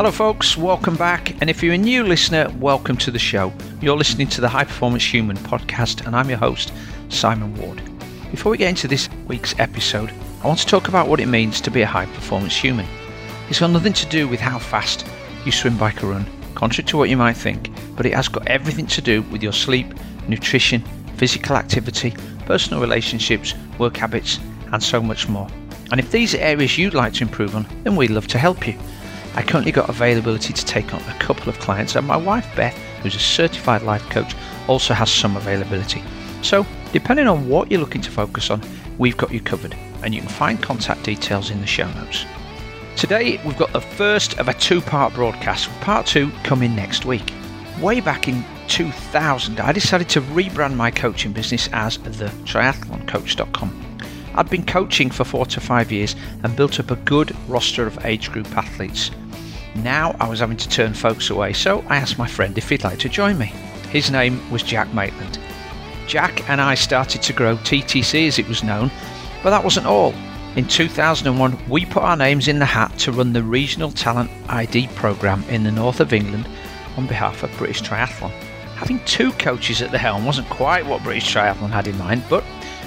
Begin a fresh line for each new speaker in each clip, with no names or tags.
Hello, folks, welcome back. And if you're a new listener, welcome to the show. You're listening to the High Performance Human podcast, and I'm your host, Simon Ward. Before we get into this week's episode, I want to talk about what it means to be a high performance human. It's got nothing to do with how fast you swim, bike, or run, contrary to what you might think, but it has got everything to do with your sleep, nutrition, physical activity, personal relationships, work habits, and so much more. And if these are areas you'd like to improve on, then we'd love to help you. I currently got availability to take on a couple of clients, and my wife Beth, who's a certified life coach, also has some availability. So, depending on what you're looking to focus on, we've got you covered, and you can find contact details in the show notes. Today, we've got the first of a two part broadcast, with part two coming next week. Way back in 2000, I decided to rebrand my coaching business as thetriathloncoach.com. I'd been coaching for four to five years and built up a good roster of age group athletes. Now I was having to turn folks away, so I asked my friend if he'd like to join me. His name was Jack Maitland. Jack and I started to grow TTC as it was known, but that wasn't all. In 2001, we put our names in the hat to run the Regional Talent ID program in the north of England on behalf of British Triathlon. Having two coaches at the helm wasn't quite what British Triathlon had in mind, but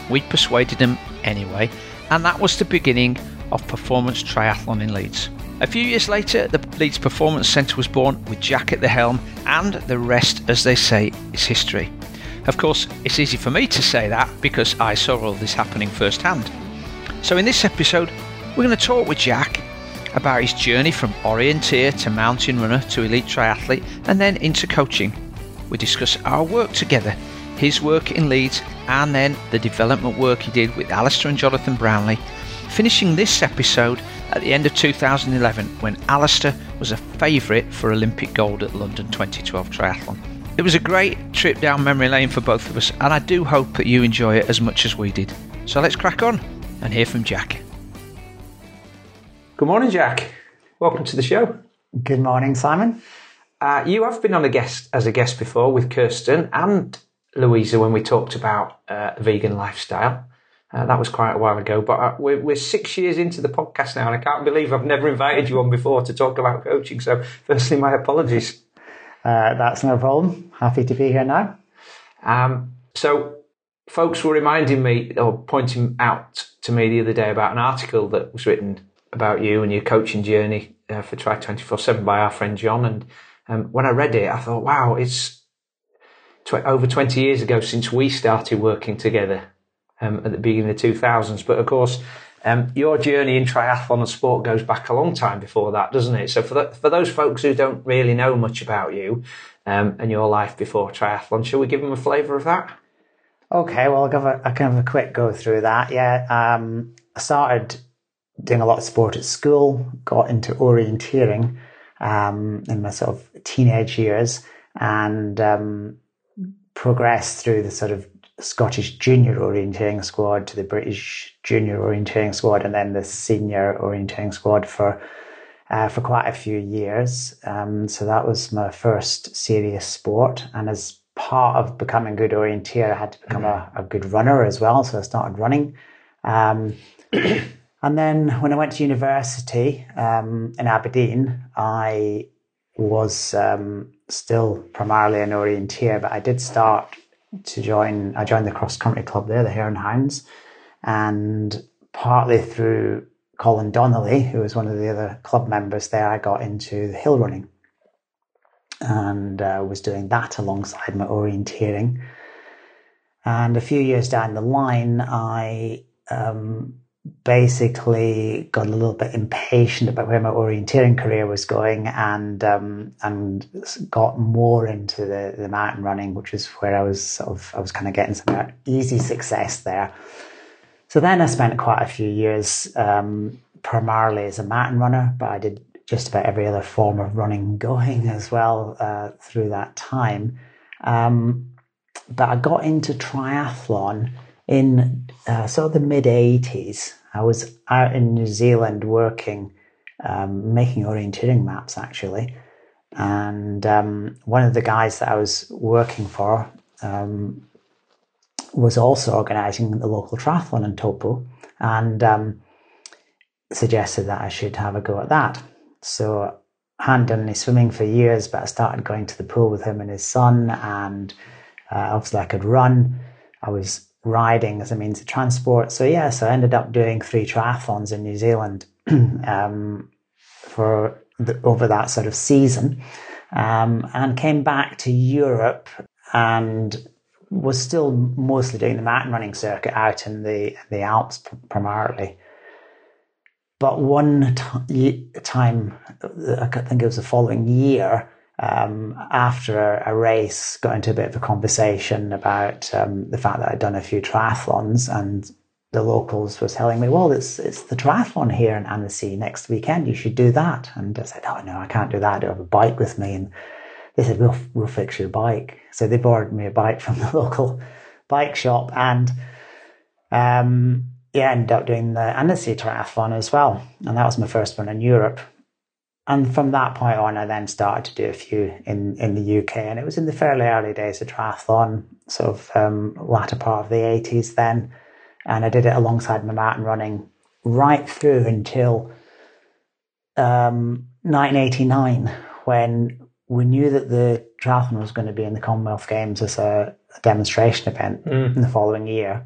we persuaded them anyway, and that was the beginning of Performance Triathlon in Leeds. A few years later, the Leeds Performance Centre was born with Jack at the helm, and the rest, as they say, is history. Of course, it's easy for me to say that because I saw all this happening firsthand. So, in this episode, we're going to talk with Jack about his journey from orienteer to mountain runner to elite triathlete and then into coaching. We discuss our work together his work in Leeds, and then the development work he did with Alistair and Jonathan Brownlee, finishing this episode at the end of 2011 when Alistair was a favourite for Olympic gold at London 2012 Triathlon. It was a great trip down memory lane for both of us, and I do hope that you enjoy it as much as we did. So let's crack on and hear from Jack. Good morning, Jack. Welcome to the show.
Good morning, Simon.
Uh, you have been on a guest as a guest before with Kirsten and Louisa when we talked about uh, vegan lifestyle. Uh, that was quite a while ago, but uh, we're, we're six years into the podcast now, and I can't believe I've never invited you on before to talk about coaching. So, firstly, my apologies.
Uh, that's no problem. Happy to be here now.
Um, so, folks were reminding me or pointing out to me the other day about an article that was written about you and your coaching journey uh, for Tri 24 7 by our friend John. And um, when I read it, I thought, wow, it's tw- over 20 years ago since we started working together um, at the beginning of the 2000s. But of course, um, your journey in triathlon and sport goes back a long time before that, doesn't it? So for the, for those folks who don't really know much about you um, and your life before triathlon, shall we give them a flavour of that?
Okay, well, I'll give a, a kind of a quick go through that. Yeah, um, I started doing a lot of sport at school, got into orienteering um, in my sort of teenage years, and um, progressed through the sort of Scottish junior orienteering squad to the British junior orienteering squad and then the senior orienteering squad for uh, for quite a few years. Um, so that was my first serious sport. And as part of becoming a good orienteer, I had to become mm-hmm. a, a, good runner as well. So I started running. Um, and then when I went to university um, in Aberdeen, I was um, still primarily an orienteer, but I did start to join. I joined the cross country club there, the Hare and Hounds, and partly through Colin Donnelly, who was one of the other club members there, I got into the hill running and uh, was doing that alongside my orienteering. And a few years down the line, I um, basically got a little bit impatient about where my orienteering career was going and um, and got more into the, the mountain running, which is where I was sort of I was kind of getting some easy success there. So then I spent quite a few years um, primarily as a mountain runner, but I did just about every other form of running going as well uh, through that time. Um, but I got into triathlon in uh, sort of the mid 80s. I was out in New Zealand working, um, making orienteering maps actually. And um, one of the guys that I was working for um, was also organizing the local triathlon in Taupo and um, suggested that I should have a go at that. So I hadn't done any swimming for years, but I started going to the pool with him and his son, and uh, obviously I could run. I was riding as a means of transport. So yeah, so I ended up doing three triathlons in New Zealand um, for the, over that sort of season, um, and came back to Europe and was still mostly doing the mountain running circuit out in the the Alps primarily. But one t- time, I think it was the following year, um, after a, a, race, got into a bit of a conversation about um, the fact that I'd done a few triathlons, and the locals were telling me, "Well, it's it's the triathlon here in Annecy next weekend. You should do that." And I said, "Oh no, I can't do that. I don't have a bike with me." And they said, "We'll we'll fix your bike." So they borrowed me a bike from the local bike shop, and um, yeah, ended up doing the Annecy Triathlon as well. And that was my first one in Europe. And from that point on, I then started to do a few in, in the UK. And it was in the fairly early days of triathlon, sort of um, latter part of the 80s then. And I did it alongside my mountain running right through until um, 1989, when we knew that the triathlon was going to be in the Commonwealth Games as a, a demonstration event mm. in the following year.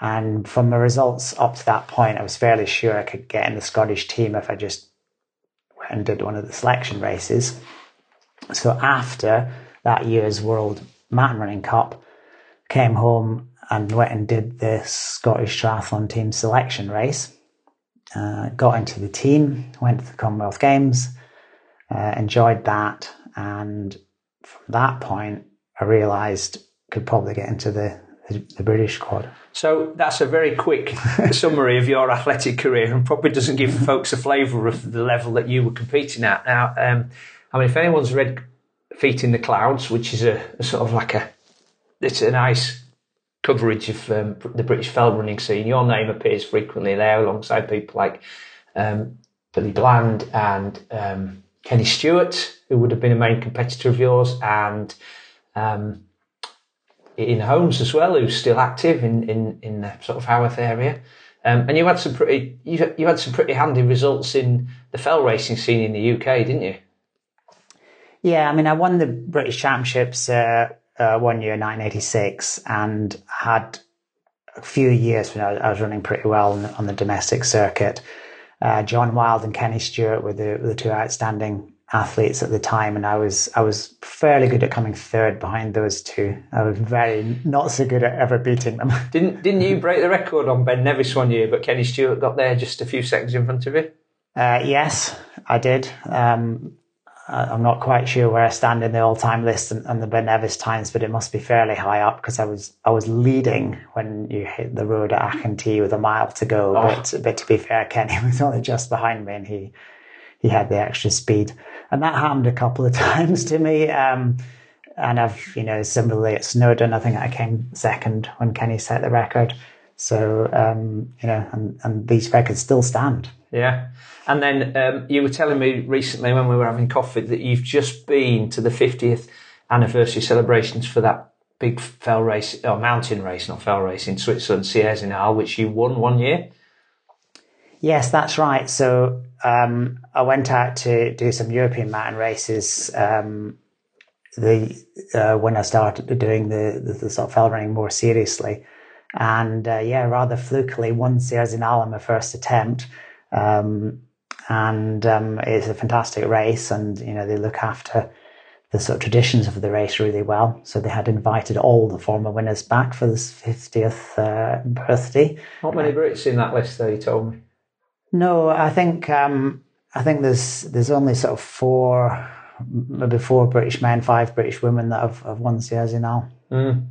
And from the results up to that point, I was fairly sure I could get in the Scottish team if I just and did one of the selection races. So after that year's World Mountain Running Cup, came home and went and did the Scottish Triathlon team selection race. Uh, got into the team, went to the Commonwealth Games, uh, enjoyed that, and from that point, I realised could probably get into the, the, the British squad.
So that's a very quick summary of your athletic career and probably doesn't give folks a flavour of the level that you were competing at. Now, um, I mean, if anyone's read Feet in the Clouds, which is a, a sort of like a, it's a nice coverage of um, the British fell running scene. Your name appears frequently there alongside people like um, Billy Bland and um, Kenny Stewart, who would have been a main competitor of yours, and um, Ian Holmes as well, who's still active in, in, in the sort of Haworth area. Um, and you had some pretty you, you had some pretty handy results in the fell racing scene in the UK, didn't you?
Yeah, I mean, I won the British Championships uh, uh, one year, 1986, and had a few years when I was running pretty well on the, on the domestic circuit. Uh, John Wild and Kenny Stewart were the, were the two outstanding athletes at the time, and I was I was fairly good at coming third behind those two. I was very not so good at ever beating them.
Didn't didn't you break the record on Ben Nevis one year, but Kenny Stewart got there just a few seconds in front of you?
Uh, yes, I did. Um, I'm not quite sure where I stand in the all-time list and, and, the Ben Nevis times, but it must be fairly high up because I was I was leading when you hit the road at Achintee with a mile to go. Oh. But, but to be fair, Kenny was only just behind me, and he he had the extra speed and that happened a couple of times to me. Um, and I've, you know, similarly at Snowdon, I think I came second when Kenny set the record. So, um, you know, and, and these records still stand.
Yeah. And then um, you were telling me recently when we were having coffee that you've just been to the 50th anniversary celebrations for that big fell race, or mountain race, not fell race in Switzerland, Sierre which you won one year.
Yes, that's right. So um, I went out to do some European mountain races. Um, the uh, when I started doing the, the, the, sort of fell running more seriously, and uh, yeah, rather flukily won Sierre-Zinal on my first attempt. Um, and um, it's a fantastic race, and you know they look after the sort of traditions of the race really well. So they had invited all the former winners back for this 50th uh, birthday.
Not many Brits in that list, though. You told me.
No, I think um, I think there's there's only sort of four, maybe four British men, five British women that have, have won Sierre-Zinal.
Mm.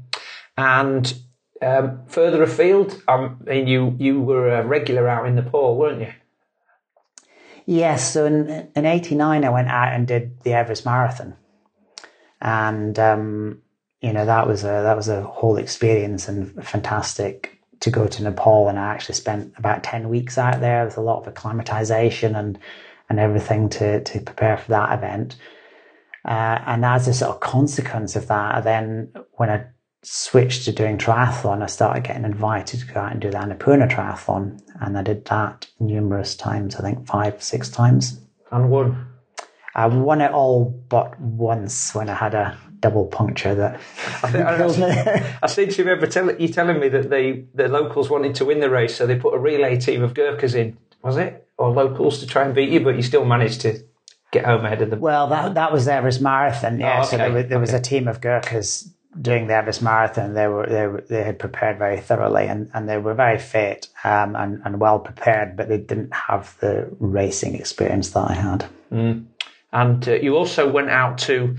And um, further afield, um, I mean, you you were a regular out in Nepal, weren't you?
Yes. So in in '89, I went out and did the Everest Marathon, and um, you know that was a that was a whole experience and fantastic to go to Nepal, and I actually spent about ten weeks out there with a lot of acclimatization and and everything to to prepare for that event. Uh, and as a sort of consequence of that, then when I switched to doing triathlon, I started getting invited to go out and do the Annapurna triathlon, and I did that numerous times. I think five, six times.
And won.
I won it all but once when I had a double puncture that
I, think,
me.
I, I seem to remember tell, you telling me that the the locals wanted to win the race, so they put a relay team of Gurkhas in, was it, or locals to try and beat you, but you still managed to get home ahead of them.
Well, that that was the Everest Marathon. Yeah,
Oh,
so there, was, there was
okay.
a team of Gurkhas doing the Everest Marathon. They were they were, they had prepared very thoroughly and, and they were very fit um, and and well prepared, but they didn't have the racing experience that I had.
And uh, you also went out to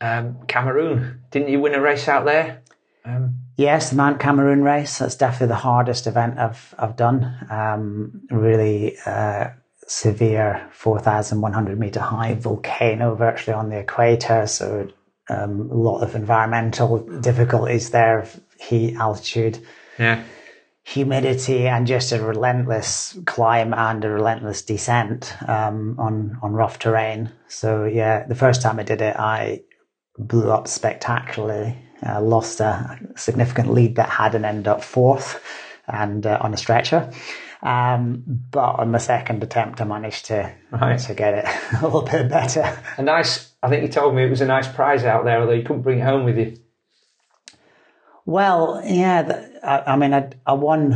um, Cameroon, didn't you? Win a race out there. Um,
Yes, the Mount Cameroon race. That's definitely the hardest event I've I've done. Um, really uh, severe, four thousand one hundred meter high volcano, virtually on the equator. So um, a lot of environmental difficulties there, heat, altitude,
yeah.
humidity, and just a relentless climb and a relentless descent um, on on rough terrain. So yeah, the first time I did it, I blew up spectacularly. Uh, lost a significant lead that had and ended up fourth, and uh, on a stretcher. Um, but on my second attempt, I managed to
Right.
to get it a little bit better.
A nice. I think you told me it was a nice prize out there, although you couldn't bring it home with you.
Well, yeah, the, I, I mean, I, I won.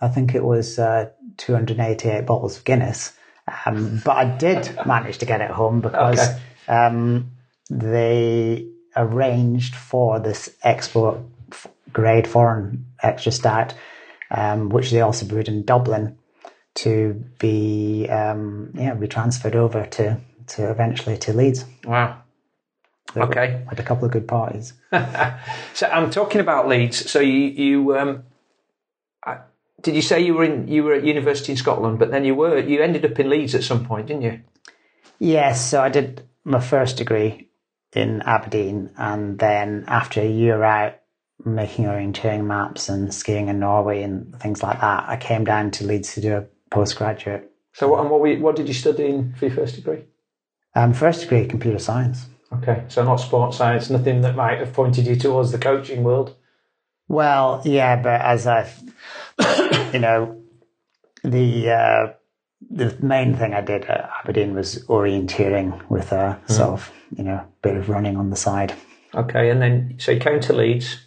I think it was uh, 288 bottles of Guinness, um, but I did manage to get it home because
Okay.
um, they arranged for this export grade foreign extra stout, um, which they also brewed in Dublin, to be um, yeah be transferred over to to eventually to Leeds.
Wow. Okay.
Had a couple of good parties.
So I'm talking about Leeds. So you you um, I, did you say you were in you were at university in Scotland, but then you were you ended up in Leeds at some point, didn't you?
Yes, so I did my first degree in Aberdeen, and then after a year out making orienteering maps and skiing in Norway and things like that, I came down to Leeds to do a postgraduate.
So what and what, were you, what did you study in for your first degree?
Um, first degree computer science.
Okay, so not sports science, nothing that might have pointed you towards the coaching world.
Well, yeah, but as I, you know, the uh, the main thing I did at Aberdeen was orienteering with a sort of you know bit of running on the side.
Okay, and then so you came to Leeds.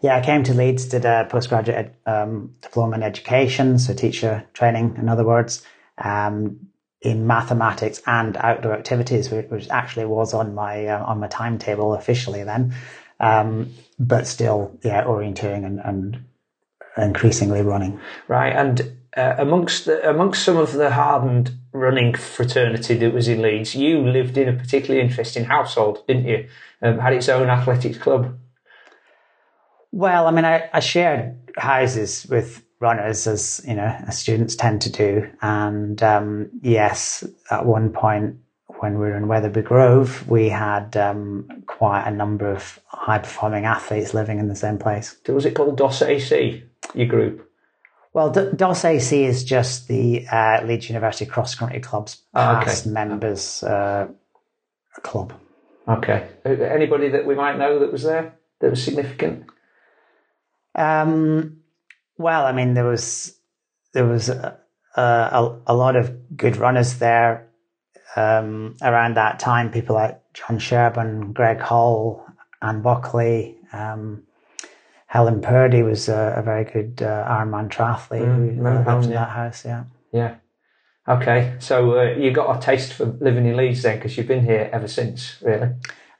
Yeah, I came to Leeds, did a postgraduate um, diploma in education, so teacher training, in other words, um, in mathematics and outdoor activities, which, which actually was on my uh, on my timetable officially then, um, but still, yeah, orienteering and, and increasingly running.
Right, and uh, amongst the, amongst some of the hardened running fraternity that was in Leeds, you lived in a particularly interesting household, didn't you? Um, had its own athletics club.
Well, I mean, I, I shared houses with runners as you know, as students tend to do, and um, yes, at one point when we were in Wetherby Grove, we had um, quite a number of high performing athletes living in the same place.
Was it called DOS AC? Your group.
Well, D- DOS AC is just the uh, Leeds University Cross Country Club's
Oh, okay.
past members uh, club.
Okay. Uh, Anybody that we might know that was there that was significant?
Um, well, I mean, there was there was a, a, a lot of good runners there um, around that time. People like John Sherburn, Greg Hall, Anne Buckley, um, Helen Purdy was a, a very good uh, Ironman triathlete who
remember
uh, lived
Helen,
in
yeah.
that house. Yeah.
Yeah. Okay. So uh, you got a taste for living in Leeds then, because you've been here ever since, really.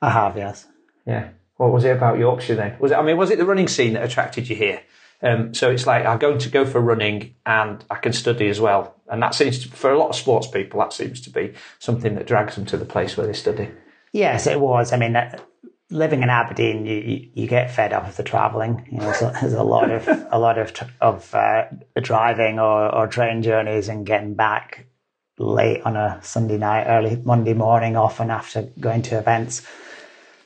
I have, yes.
Yeah. What was it about Yorkshire then? Was it? I mean, was it the running scene that attracted you here? Um, so it's like I'm going to go for running and I can study as well, and that seems to, for a lot of sports people that seems to be something that drags them to the place where they study.
Yes, it was. I mean, uh, living in Aberdeen, you, you, get fed up of the travelling. You know, so there's a lot of a lot of of uh, driving or, or train journeys and getting back late on a Sunday night, early Monday morning, often after going to events.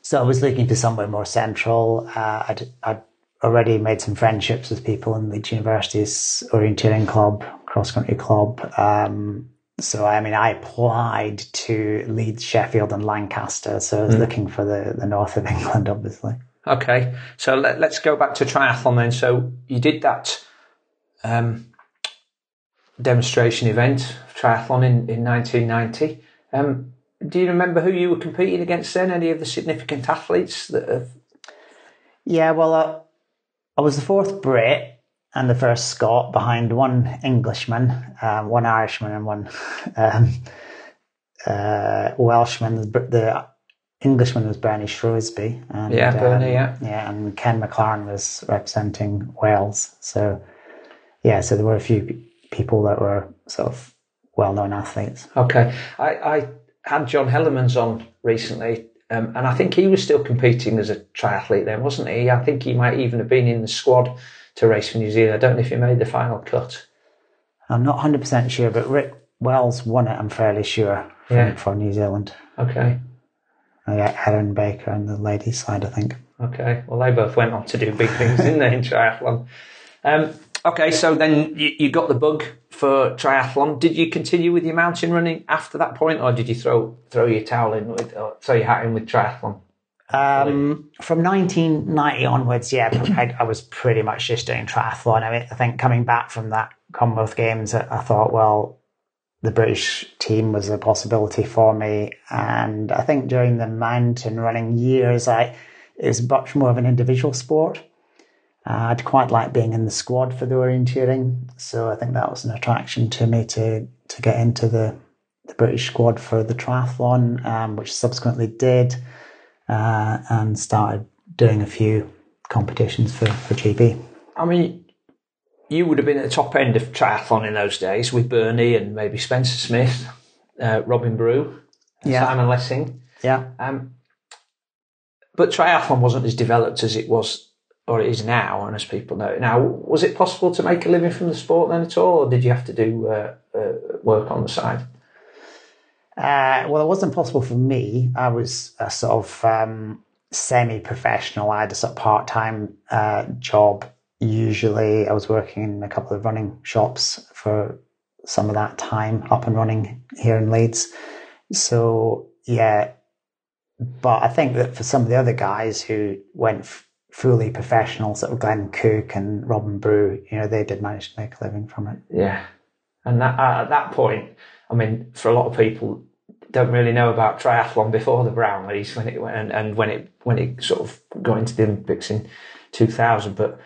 So I was looking for somewhere more central. Uh, I'd, I'd already made some friendships with people in Leeds University's orienteering club, cross country club. Um, so I mean, I applied to Leeds, Sheffield, and Lancaster. So I was looking for the, the north of England, obviously.
Okay, so let, let's go back to triathlon then. So you did that um, demonstration event triathlon in, in 1990. Um, do you remember who you were competing against then? Any of the significant athletes that have?
Yeah, well, uh, I was the fourth Brit and the first Scot behind one Englishman, uh, one Irishman, and one um, uh, Welshman. The, the, Englishman was Bernie Shrewsbury. And,
yeah, Bernie,
um,
yeah.
Yeah, and Ken McLaren was representing Wales. So, yeah, so there were a few people that were sort of well known athletes.
Okay. I, I had John Hellemans on recently, um, and I think he was still competing as a triathlete then, wasn't he? I think he might even have been in the squad to race for New Zealand. I don't know if he made the final cut.
I'm not 100% sure, but Rick Wells won it, I'm fairly sure, for,
Yeah.
for New Zealand.
Okay.
Yeah, Erin Baker on the ladies' side, I think.
Okay. Well, they both went on to do big things, didn't they, in triathlon? Um, okay, so then you, you got the bug for triathlon. Did you continue with your mountain running after that point, or did you throw throw your towel in with, or throw your hat in with triathlon?
Um, from 1990 onwards, yeah, I, I was pretty much just doing triathlon. I mean, I think coming back from that Commonwealth Games, I, I thought, well, the British team was a possibility for me. And I think during the mountain running years, I it was much more of an individual sport. Uh, I'd quite like being in the squad for the orienteering, so I think that was an attraction to me to to get into the the British squad for the triathlon, um, which subsequently did, uh, and started doing a few competitions for for GB.
I mean, you would have been at the top end of triathlon in those days with Bernie and maybe Spencer Smith, uh, Robin Brew,
Yeah.
Simon Lessing.
Yeah.
Um, but triathlon wasn't as developed as it was or it is now, and as people know. Now, was it possible to make a living from the sport then at all, or did you have to do uh, uh, work on the side?
Uh, well, it wasn't possible for me. I was a sort of um, semi-professional. I had a sort of part-time uh, job. Usually, I was working in a couple of running shops for some of that time, up and running here in Leeds. So, yeah. But I think that for some of the other guys who went f- fully professional, sort of Glenn Cook and Robin Brew, you know, they did manage to make a living from it.
Yeah, and that, uh, at that point, I mean, for a lot of people, don't really know about triathlon before the Brownlees when it and, and when it when it sort of got into the Olympics in two thousand. But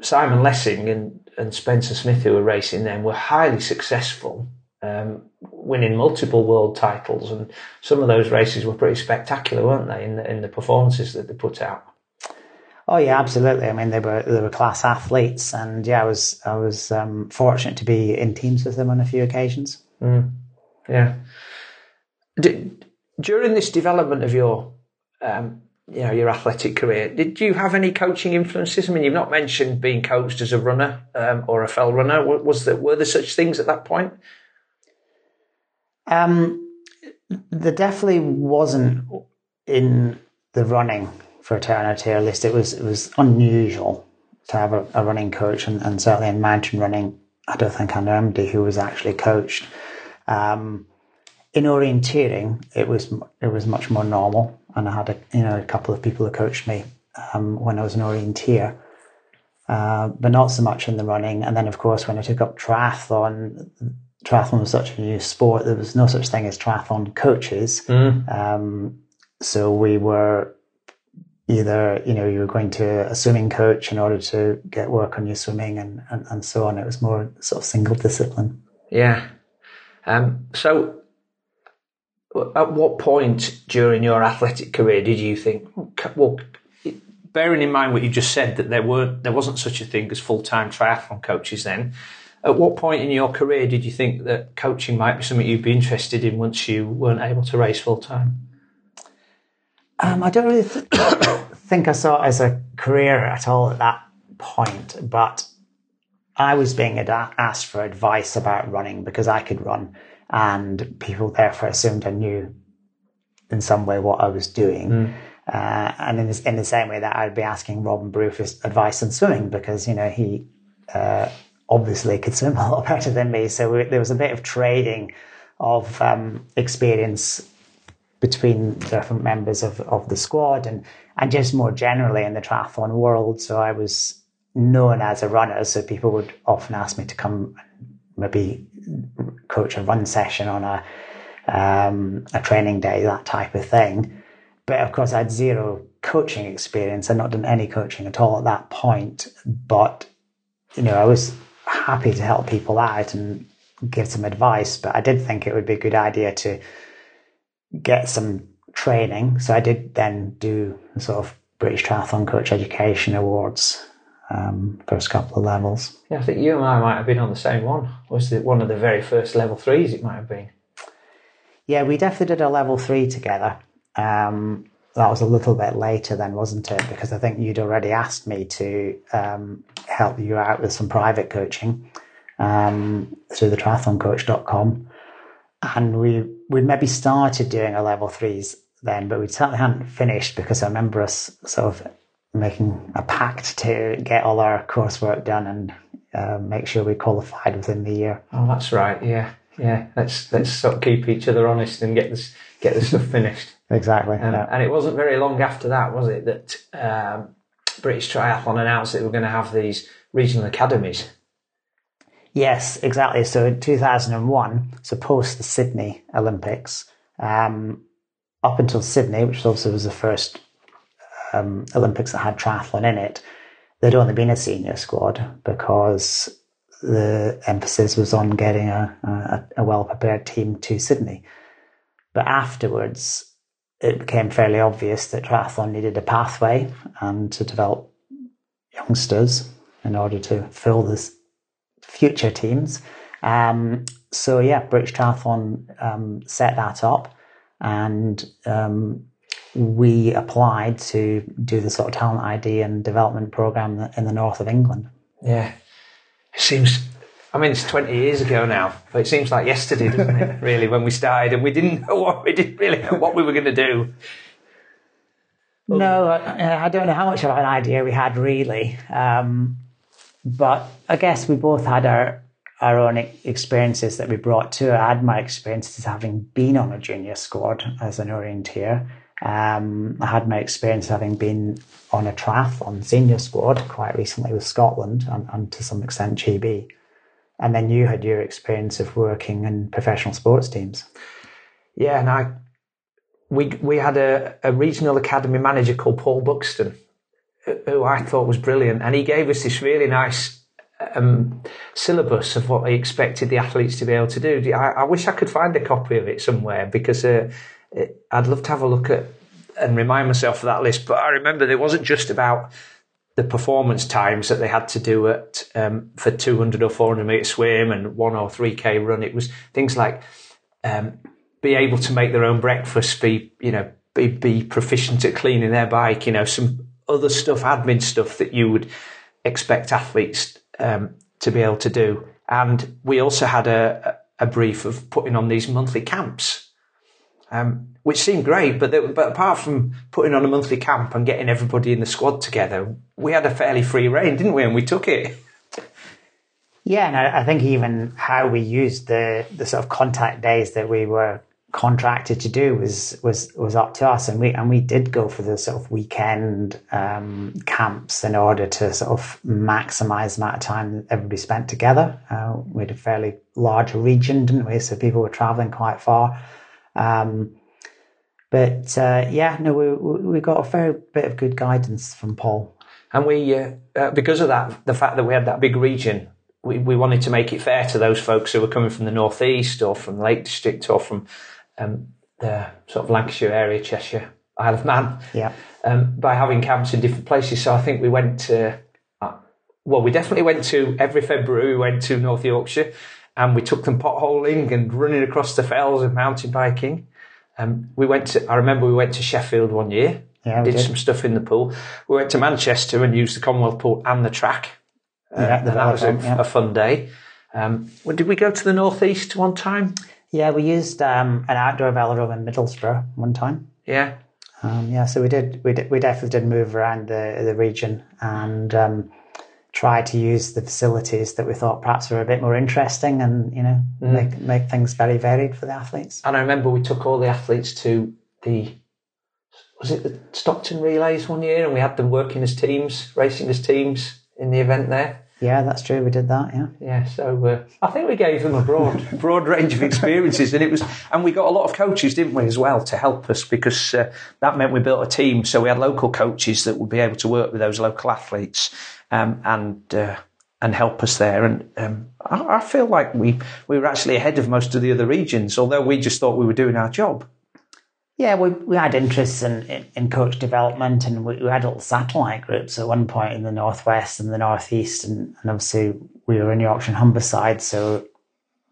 Simon Lessing and, and Spencer Smith, who were racing then, were highly successful, um, winning multiple world titles, and some of those races were pretty spectacular, weren't they? In the in the performances that they put out.
Oh yeah, absolutely. I mean, they were they were class athletes, and yeah, I was I was um, fortunate to be in teams with them on a few occasions.
Yeah. Did, during this development of your, um, you know, your athletic career, did you have any coaching influences? I mean, you've not mentioned being coached as a runner um, or a fell runner. Was there were there such things at that point?
Um, there definitely wasn't in the running fraternity, or at least it was it was unusual to have a, a running coach, and, and certainly in mountain running, I don't think I know anybody who was actually coached. Um, in orienteering, it was it was much more normal, and I had a you know a couple of people who coached me um, when I was an orienteer, uh, but not so much in the running. And then, of course, when I took up triathlon, triathlon was such a new sport. There was no such thing as triathlon coaches. Um, so we were either you know you were going to a swimming coach in order to get work on your swimming and and, and so on. It was more sort of single discipline.
Yeah. Um, so, at what point during your athletic career did you think, well, bearing in mind what you just said that there weren't, there wasn't such a thing as full time triathlon coaches then? At what point in your career did you think that coaching might be something you'd be interested in once you weren't able to race full time?
Um, I don't really th- think I saw it as a career at all at that point, but I was being ad- asked for advice about running because I could run, and people therefore assumed I knew in some way what I was doing. Uh, and in, this, in the same way that I'd be asking Robin Brew for advice on swimming because, you know, he uh, obviously could swim a lot better than me. So we, there was a bit of trading of um, experience between different members of, of the squad and, and just more generally in the triathlon world. So I was known as a runner. So people would often ask me to come maybe coach a run session on a, um, a training day, that type of thing. But of course, I had zero coaching experience. I'd not done any coaching at all at that point. But, you know, I was happy to help people out and give some advice. But I did think it would be a good idea to get some training. So I did then do sort of British Triathlon Coach Education Awards um, first couple of levels.
Yeah, I think you and I might have been on the same one. Was it one of the very first level threes? It might have been.
Yeah, we definitely did a level three together. Um, that was a little bit later then, wasn't it? Because I think you'd already asked me to um, help you out with some private coaching um, through the triathloncoach.com. And we we maybe started doing a level threes then, but we certainly hadn't finished because I remember us sort of making a pact to get all our coursework done and uh, make sure we qualified within the year.
Oh, that's right. Yeah, yeah. Let's let's sort of keep each other honest and get this get the stuff finished.
Exactly.
Um, yeah. And it wasn't very long after that, was it, that um, British Triathlon announced that we were going to have these regional academies.
Yes, exactly. So in 2001, so post the Sydney Olympics, um, up until Sydney, which also was the first um, Olympics that had triathlon in it, there'd only been a senior squad because the emphasis was on getting a, a, a well prepared team to Sydney. But afterwards, it became fairly obvious that triathlon needed a pathway and to develop youngsters in order to fill this future teams. Um, so yeah, British Triathlon um, set that up, and um, we applied to do the sort of talent ID and development program in the north of England.
Yeah, it seems. I mean, it's twenty years ago now, but it seems like yesterday, doesn't it? really, when we started, and we didn't know what we didn't really know what we were going to do.
No, I, I, don't know how much of an idea we had really, um, but I guess we both had our our own experiences that we brought to. I had my experiences having been on a junior squad as an orienteer. Um, I had my experience having been on a triathlon senior squad quite recently with Scotland and, and, to some extent GB. And then you had your experience of working in professional sports teams.
Yeah, and I we we had a, a regional academy manager called Paul Buxton, who I thought was brilliant, and he gave us this really nice um, syllabus of what he expected the athletes to be able to do. I, I wish I could find a copy of it somewhere because. Uh, it, I'd love to have a look at and remind myself of that list. But I remember it wasn't just about the performance times that they had to do at um, for 200 or 400 meter swim and one or 3k run. It was things like um, be able to make their own breakfast, be you know be, be proficient at cleaning their bike. You know some other stuff, admin stuff that you would expect athletes um, to be able to do. And we also had a, a brief of putting on these monthly camps um, which seemed great. But, they, but apart from putting on a monthly camp and getting everybody in the squad together, we had a fairly free reign, didn't we? And we took it.
Yeah, and I, I think even how we used the the sort of contact days that we were contracted to do was was was up to us, and we and we did go for the sort of weekend um, camps in order to sort of maximise the amount of time everybody spent together. Uh, we had a fairly large region, didn't we? So people were travelling quite far. Um, but uh, yeah, no, we we got a fair bit of good guidance from Paul.
And we, uh, uh, because of that, the fact that we had that big region, we, we wanted to make it fair to those folks who were coming from the northeast or from Lake District or from um, the sort of Lancashire area, Cheshire, Isle of Man.
Yeah.
Um, by having camps in different places, so I think we went to. Uh, well, we definitely went to every February. We went to North Yorkshire and we took them potholing and running across the fells and mountain biking. Um, we went to, I remember we went to Sheffield one year, yeah, did, did, some stuff in the pool. We went to Manchester and used the Commonwealth pool and the track. Uh, yeah, and that was a, yeah. a fun day. Um, when did we go to the northeast one time?
Yeah, we used um, an outdoor velodrome in Middlesbrough one time.
Yeah.
Um, yeah, so we did, we did, we definitely did move around the the region, and um, try to use the facilities that we thought perhaps were a bit more interesting and you know mm. make make things very varied for the athletes.
And I remember we took all the athletes to the was it the Stockton relays one year, and we had them working as teams, racing as teams in the event there.
Yeah, that's true. We did that. Yeah.
Yeah, so uh, I think we gave them a broad, broad range of experiences, and it was, and we got a lot of coaches, didn't we, as well, to help us because uh, that meant we built a team. So we had local coaches that would be able to work with those local athletes, um, and uh, and help us there. And um, I, I feel like we we were actually ahead of most of the other regions, although we just thought we were doing our job.
Yeah, we, we had interests in, in, in coach development and we, we, had little satellite groups at one point in the northwest and the northeast, and, and obviously we were in Yorkshire and Humberside. So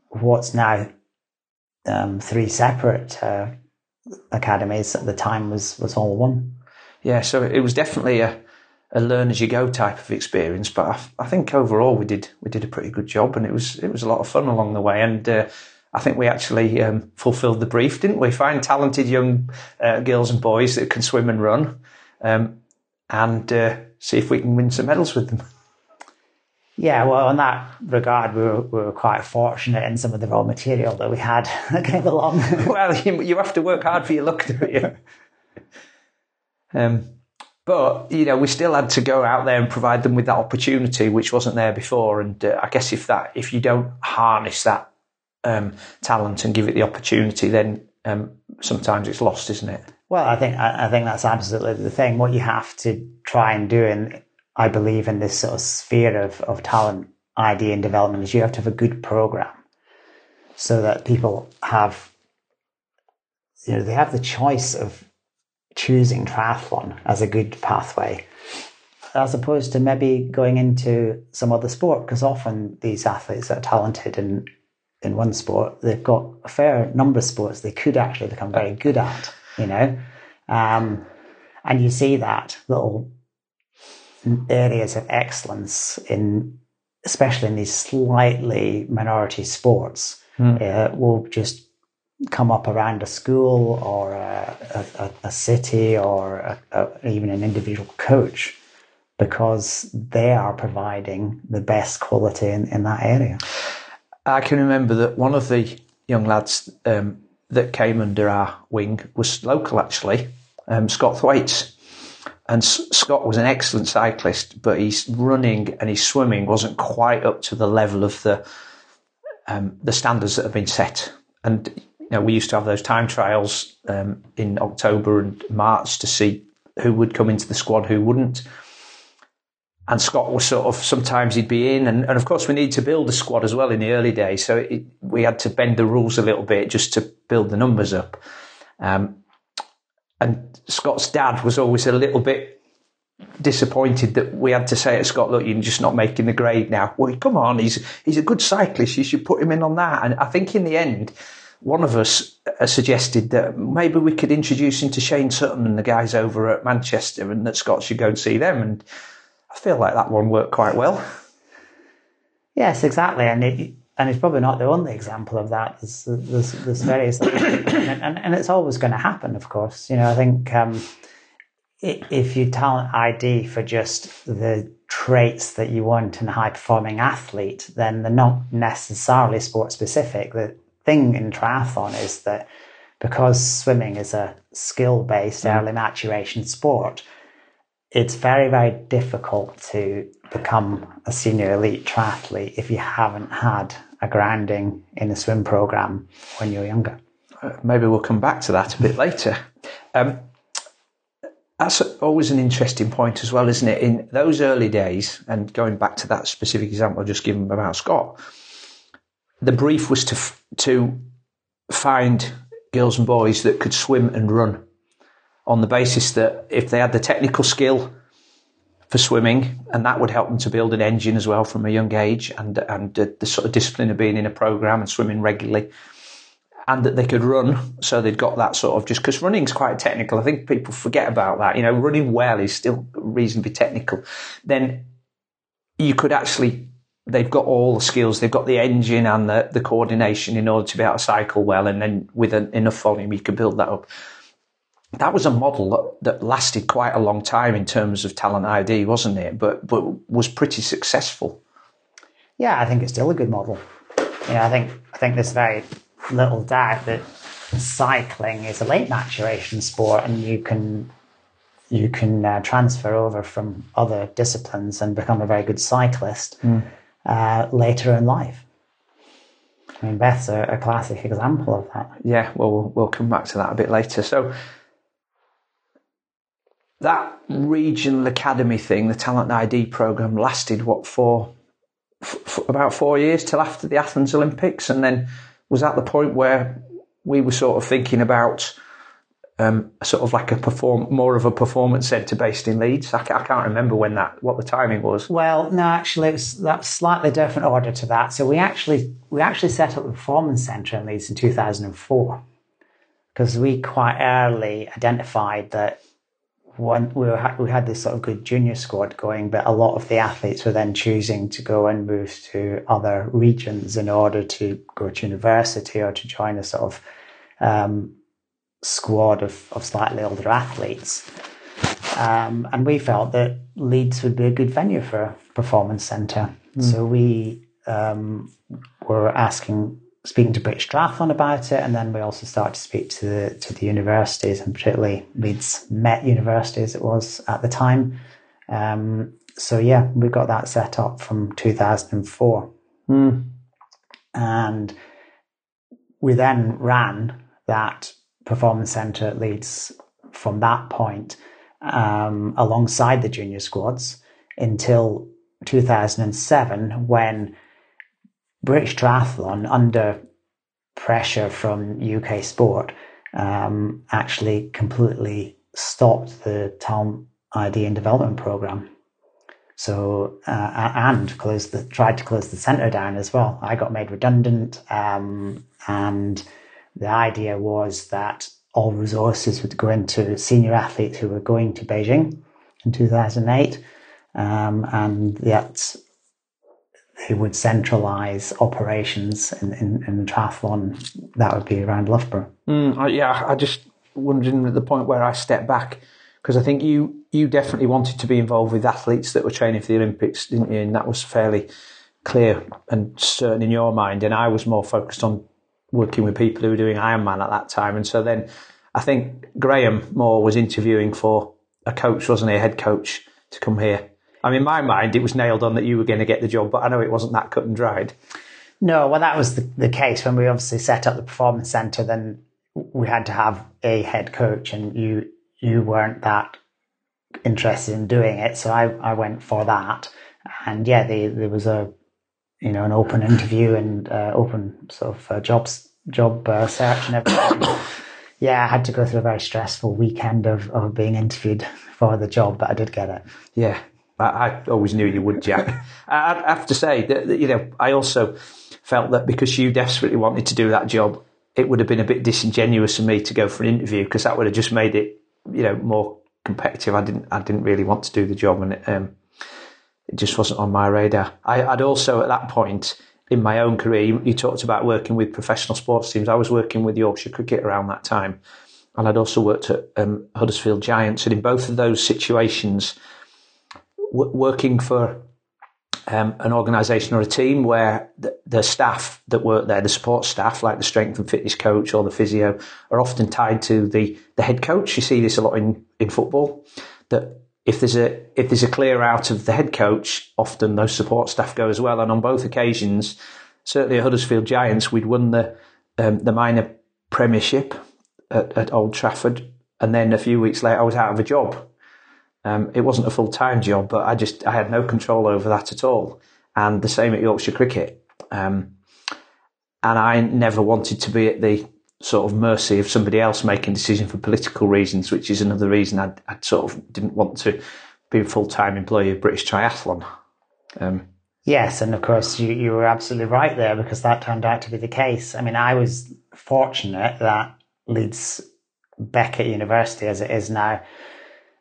what's now um, three separate uh, academies at the time was was all one.
Yeah, so it was definitely a, a learn as you go type of experience, but I, I, think overall we did we did a pretty good job, and it was it was a lot of fun along the way, and. Uh, I think we actually um, fulfilled the brief, didn't we? Find talented young uh, girls and boys that can swim and run, um, and uh, see if we can win some medals with them.
Yeah, well, in that regard, we were, we were quite fortunate in some of the raw material that we had that came along.
well, you, you, have to work hard for your luck, don't you? Um, but you know, we still had to go out there and provide them with that opportunity, which wasn't there before. And uh, I guess if that, if you don't harness that um, talent and give it the opportunity, then um, sometimes it's lost, isn't it?
Well, I think I think that's absolutely the thing. What you have to try and do, and I believe in this sort of sphere of, of talent ID and development, is you have to have a good program so that people have, you know, they have the choice of choosing triathlon as a good pathway as opposed to maybe going into some other sport because often these athletes are talented and in one sport, they've got a fair number of sports they could actually become very good at, you know. Um, and you see that little areas of excellence in, especially in these slightly minority sports, mm. uh, will just come up around a school or a, a, a city or a, even an individual coach because they are providing the best quality in, in that area.
I can remember that one of the young lads um, that came under our wing was local, actually, um, Scott Thwaites. And S- Scott was an excellent cyclist, but his running and his swimming wasn't quite up to the level of the um, the standards that have been set. And you know, we used to have those time trials um, in October and March to see who would come into the squad, who wouldn't and Scott was sort of sometimes he'd be in, and, and of course we need to build a squad as well in the early days, so it, we had to bend the rules a little bit just to build the numbers up. Um, and Scott's dad was always a little bit disappointed that we had to say to Scott, "Look, you're just not making the grade now." Well, come on, he's he's a good cyclist. You should put him in on that. And I think in the end, one of us uh, suggested that maybe we could introduce him to Shane Sutton and the guys over at Manchester, and that Scott should go and see them and I feel like that one worked quite well.
Yes, exactly, and it, and it's probably not the only example of that. There's, there's, there's various, and, and, and, it's always going to happen, of course. You know, I think um, if you talent ID for just the traits that you want in a high performing athlete, then they're not necessarily sport specific. The thing in triathlon is that because swimming is a skill based mm. early maturation sport, it's very, very difficult to become a senior elite triathlete if you haven't had a grounding in a swim program when you're younger.
Uh, maybe we'll come back to that a bit later. Um, that's always an interesting point as well, isn't it? In those early days, and going back to that specific example I just given about Scott, the brief was to to find girls and boys that could swim and run on the basis that if they had the technical skill for swimming, and that would help them to build an engine as well from a young age, and and the sort of discipline of being in a program and swimming regularly, and that they could run, so they'd got that sort of just because running's quite technical. I think people forget about that. You know, running well is still reasonably technical. Then you could actually they've got all the skills. They've got the engine and the, the coordination in order to be able to cycle well. And then with an, enough volume, you can build that up that was a model that, lasted quite a long time in terms of talent ID, wasn't it? But but was pretty successful.
Yeah, I think it's still a good model. Yeah, I think I think there's very little doubt that cycling is a late maturation sport, and you can you can uh, transfer over from other disciplines and become a very good cyclist
Hmm.
uh, later in life. I mean, Beth's a, a classic example of that.
Yeah, well, we'll we'll come back to that a bit later. So that regional academy thing, the talent ID program, lasted what for, about four years till after the Athens Olympics, and then was at the point where we were sort of thinking about um, sort of like a perform more of a performance centre based in Leeds. I, I can't remember when that what the timing was.
Well, no, actually, it was that's slightly different order to that. So we actually we actually set up the performance centre in Leeds in two thousand and four because we quite early identified that one we were, we had this sort of good junior squad going, but a lot of the athletes were then choosing to go and move to other regions in order to go to university or to join a sort of um, squad of, of slightly older athletes. Um, and we felt that Leeds would be a good venue for a performance centre. So we um, were asking, speaking to British Triathlon about it, and then we also started to speak to the to the universities, and particularly Leeds Met University as it was at the time. Um, so yeah, we got that set up from 2004, and we then ran that performance centre at Leeds from that point um, alongside the junior squads until 2007 when British Triathlon, under pressure from UK sport, um, actually completely stopped the Talent ID and development program. So uh, and closed the tried to close the centre down as well. I got made redundant, um, and the idea was that all resources would go into senior athletes who were going to Beijing in 2008, um, and that they would centralise operations in, in, in triathlon. That would be around Loughborough.
Mm, I, yeah, I just wondering at the point where I stepped back because I think you you definitely wanted to be involved with athletes that were training for the Olympics, didn't you? And that was fairly clear and certain in your mind. And I was more focused on working with people who were doing Ironman at that time. And so then I think Graham Moore was interviewing for a coach, wasn't he, a head coach to come here. I mean, in my mind, it was nailed on that you were going to get the job, but I know it wasn't that cut and dried.
No, well, that was the, the case when we obviously set up the performance centre. Then we had to have a head coach, and you you weren't that interested in doing it, so I, I went for that. And yeah, the, there was a you know an open interview and uh, open sort of uh, jobs job uh, search and everything. yeah, I had to go through a very stressful weekend of, of being interviewed for the job, but I did get it.
Yeah, I, I always knew you would, Jack. I, I have to say that, that, you know I also felt that because you desperately wanted to do that job, it would have been a bit disingenuous of me to go for an interview because that would have just made it you know more competitive. I didn't I didn't really want to do the job, and it, um, it just wasn't on my radar. I, I'd also at that point in my own career, you, you talked about working with professional sports teams. I was working with Yorkshire Cricket around that time, and I'd also worked at um, Huddersfield Giants, and in both of those situations, w- working for um, an organisation or a team where the, the staff that work there, the support staff, like the strength and fitness coach or the physio, are often tied to the, the head coach. You see this a lot in, in football. That if there's a if there's a clear out of the head coach, often those support staff go as well. And on both occasions, certainly at Huddersfield Giants, we'd won the um, the minor Premiership at, at Old Trafford, and then a few weeks later, I was out of a job. Um, it wasn't a full time job, but I just I had no control over that at all. And the same at Yorkshire Cricket. Um, and I never wanted to be at the sort of mercy of somebody else making decision for political reasons, which is another reason I, sort of didn't want to be a full time employee of British Triathlon. Um,
Yes, and of course you, you were absolutely right there because that turned out to be the case. I mean, I was fortunate that Leeds Beckett University, as it is now,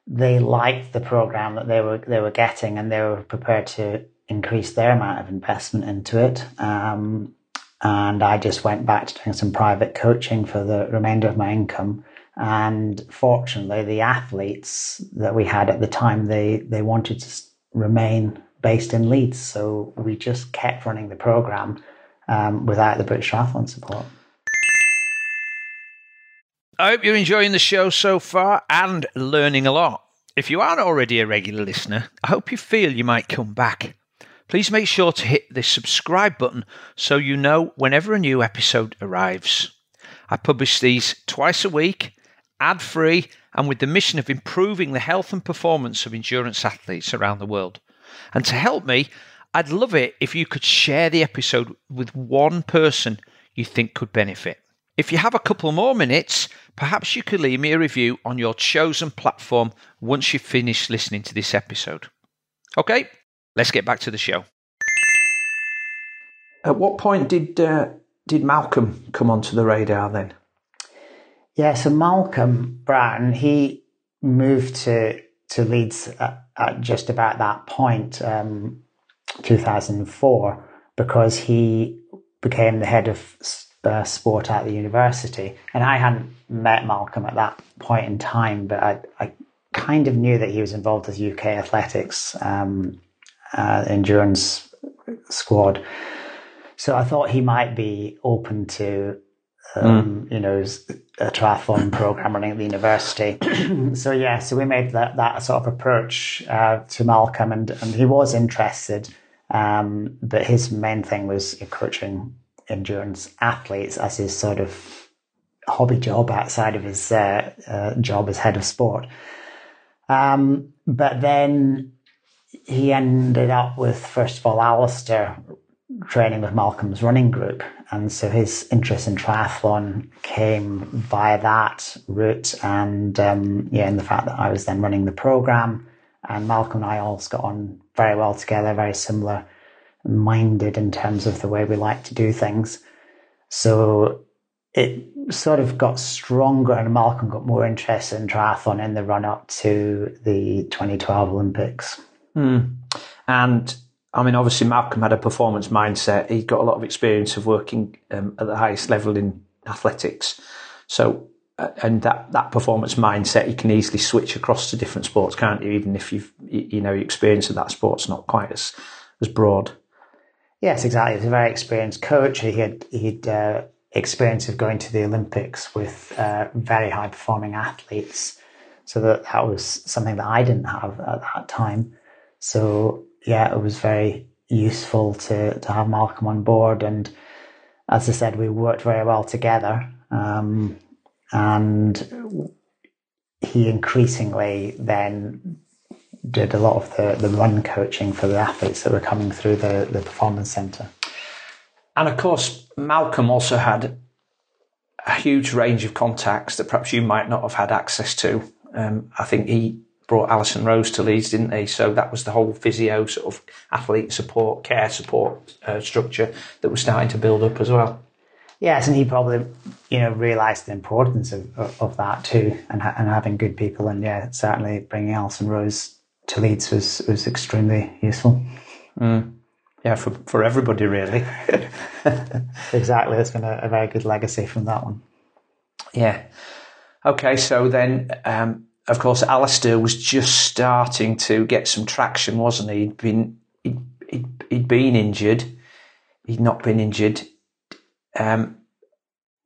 they liked the program that they were they were getting, and they were prepared to increase their amount of investment into it. Um, and I just went back to doing some private coaching for the remainder of my income. And fortunately, the athletes that we had at the time they they wanted to remain based in Leeds, so we just kept running the program um, without the British Triathlon support.
I hope you're enjoying the show so far and learning a lot. If you aren't already a regular listener, I hope you feel you might come back. Please make sure to hit the subscribe button so you know whenever a new episode arrives. I publish these twice a week, ad free, and with the mission of improving the health and performance of endurance athletes around the world. And to help me, I'd love it if you could share the episode with one person you think could benefit. If you have a couple more minutes, perhaps you could leave me a review on your chosen platform once you've finished listening to this episode. Okay, let's get back to the show. At what point did uh, did Malcolm come onto the radar then?
Yeah, so Malcolm Brown, he moved to to Leeds at, at just about that point. Um, 2004 because he became the head of uh, sport at the university. And I hadn't met Malcolm at that point in time, but I, I kind of knew that he was involved with UK athletics um, uh, endurance squad. So I thought he might be open to, um, mm. you know, a triathlon program running at the university. so yeah, so we made that, that sort of approach uh, to Malcolm, and, and he was interested. Um, but his main thing was coaching endurance athletes as his sort of hobby job outside of his uh, uh, job as head of sport. Um, but then he ended up with, first of all, Alistair training with Malcolm's running group. And so his interest in triathlon came via that route. And um, yeah, and the fact that I was then running the program and Malcolm and I also got on very well together, very similar minded in terms of the way we like to do things. So it sort of got stronger and Malcolm got more interested in triathlon in the run up to the 2012 Olympics.
Mm. And I mean, obviously, Malcolm had a performance mindset. He got a lot of experience of working um, at the highest level in athletics. So, uh, and that, that performance mindset, you can easily switch across to different sports, can't you? Even if you've, you know, your experience of that sport's not quite as, as broad.
Yes, exactly. He's a very experienced coach. He had he'd uh, experience of going to the Olympics with uh, very high performing athletes. So that that was something that I didn't have at that time. So yeah, it was very useful to to have Malcolm on board. And as I said, we worked very well together. Um, and he increasingly then did a lot of the, the run coaching for the athletes that were coming through the, the performance center.
And of course, Malcolm also had a huge range of contacts that perhaps you might not have had access to. Um, I think he brought Alison Rose to Leeds, didn't he? So that was the whole physio sort of athlete support, care support uh, structure that was starting to build up as well.
Yes, and he probably, you know, realised the importance of, of, of that too, and, ha- and having good people, and yeah, certainly bringing Alison Rose to Leeds was was extremely useful.
Mm. Yeah, for for everybody really.
exactly, it's been a, a, very good legacy from that one.
Yeah. Okay, so then, um, of course, Alistair was just starting to get some traction, wasn't he? He'd been he'd, he'd, he'd been injured. He'd not been injured. Um,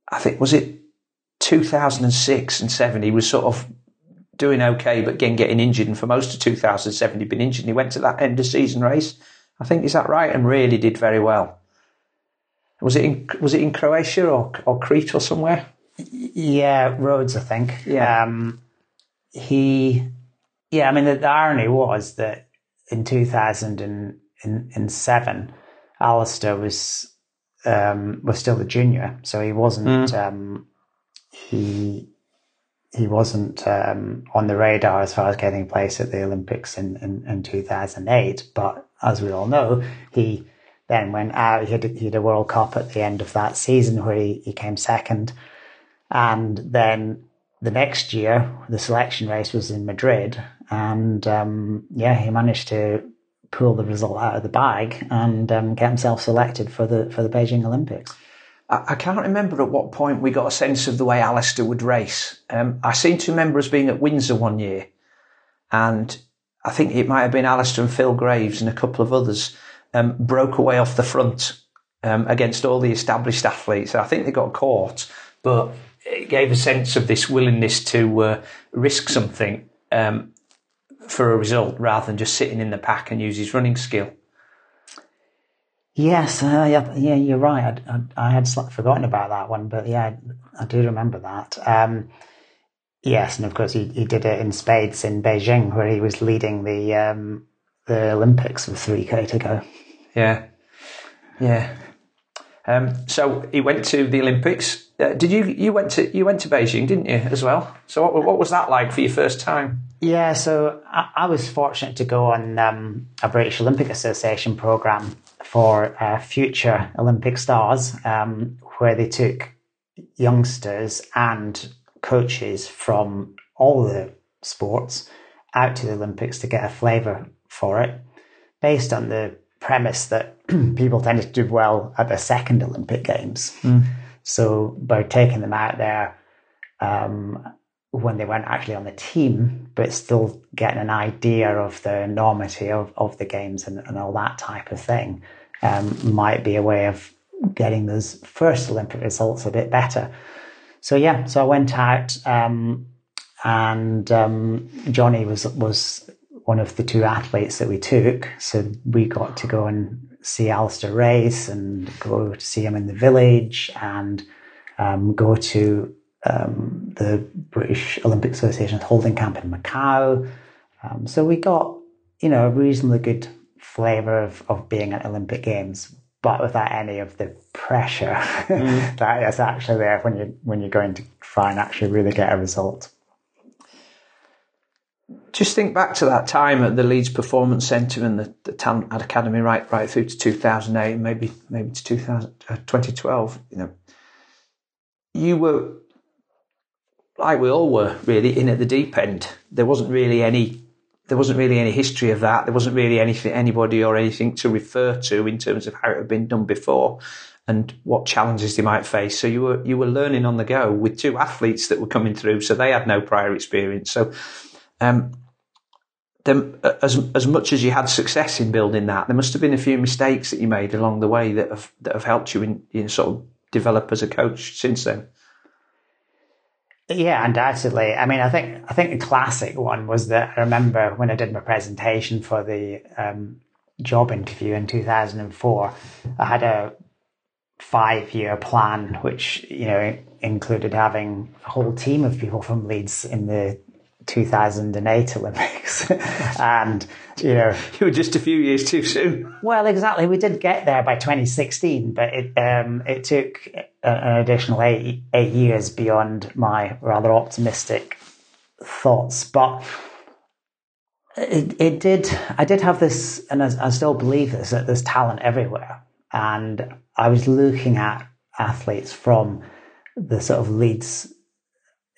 I think was it 2006 and seven. He was sort of doing okay, but again getting injured. And for most of 2007, he'd been injured. And he went to that end of season race. I think is that right? And really did very well. Was it in was it in Croatia or or Crete or somewhere?
Yeah, Rhodes, I think. Yeah. Um, he, yeah. I mean, the, the, irony was that in 2007, Alistair was um, was still a junior, so he wasn't. Mm. Um, he he wasn't um, on the radar as far as getting a place at the Olympics in, in, in 2008. But as we all know, he then went out. He had, he had a World Cup at the end of that season where he, he came second. And then the next year, the selection race was in Madrid. And um, yeah, he managed to pull the result out of the bag and um, get himself selected for the for the Beijing Olympics.
I, can't remember at what point we got a sense of the way Alistair would race. Um, I seem to remember us being at Windsor one year, and I think it might have been Alistair and Phil Graves and a couple of others um, broke away off the front um, against all the established athletes. I think they got caught, but it gave a sense of this willingness to uh, risk something. Um, for a result rather than just sitting in the pack and use his running skill.
Yes, uh, yeah, yeah, you're right. I, I, I had forgotten about that one, but yeah, I, I do remember that. Um, yes, and of course he, he did it in spades in Beijing, where he was leading the um, the Olympics with three k to go.
Yeah, yeah. Um, so he went to the Olympics. Uh, did you you went to you went to Beijing, didn't you, as well? So what what was that like for your first time?
Yeah, so I, I was fortunate to go on um, a British Olympic Association program for uh, future Olympic stars, um, where they took youngsters and coaches from all the sports out to the Olympics to get a flavour for it, based on the premise that people tended to do well at the second Olympic Games. Mm. So by taking them out there um, when they weren't actually on the team, but still getting an idea of the enormity of, of the games and, and all that type of thing um, might be a way of getting those first Olympic results a bit better. So yeah, so I went out um, and um, Johnny was was one of the two athletes that we took. So we got to go and see Alistair race and go to see him in the village and um, go to um, the British Olympic Association's holding camp in Macau. Um, so we got, you know, a reasonably good flavour of, of being at Olympic Games, but without any of the pressure mm. that is actually there when you when you're going to try and actually really get a result.
Just think back to that time at the Leeds Performance Centre and the, the Talent Academy, right, right through to 2008, maybe maybe to 2000, uh, 2012. You know, you were like we all were really in at the deep end. There wasn't really any there wasn't really any history of that. There wasn't really anything anybody or anything to refer to in terms of how it had been done before and what challenges they might face. So you were you were learning on the go with two athletes that were coming through, so they had no prior experience. So um, as as much as you had success in building that, there must have been a few mistakes that you made along the way that have that have helped you in, in sort of develop as a coach since then.
Yeah, undoubtedly. I mean, I think I think a classic one was that I remember when I did my presentation for the um, job interview in 2004, I had a five year plan, which you know included having a whole team of people from Leeds in the 2008 Olympics. and, you know.
You were just a few years too soon.
Well, exactly. We did get there by 2016, but it, um, it took an additional eight, eight years beyond my rather optimistic thoughts. But it, it did, I did have this, and I, I still believe this, that there's talent everywhere. And I was looking at athletes from the sort of Leeds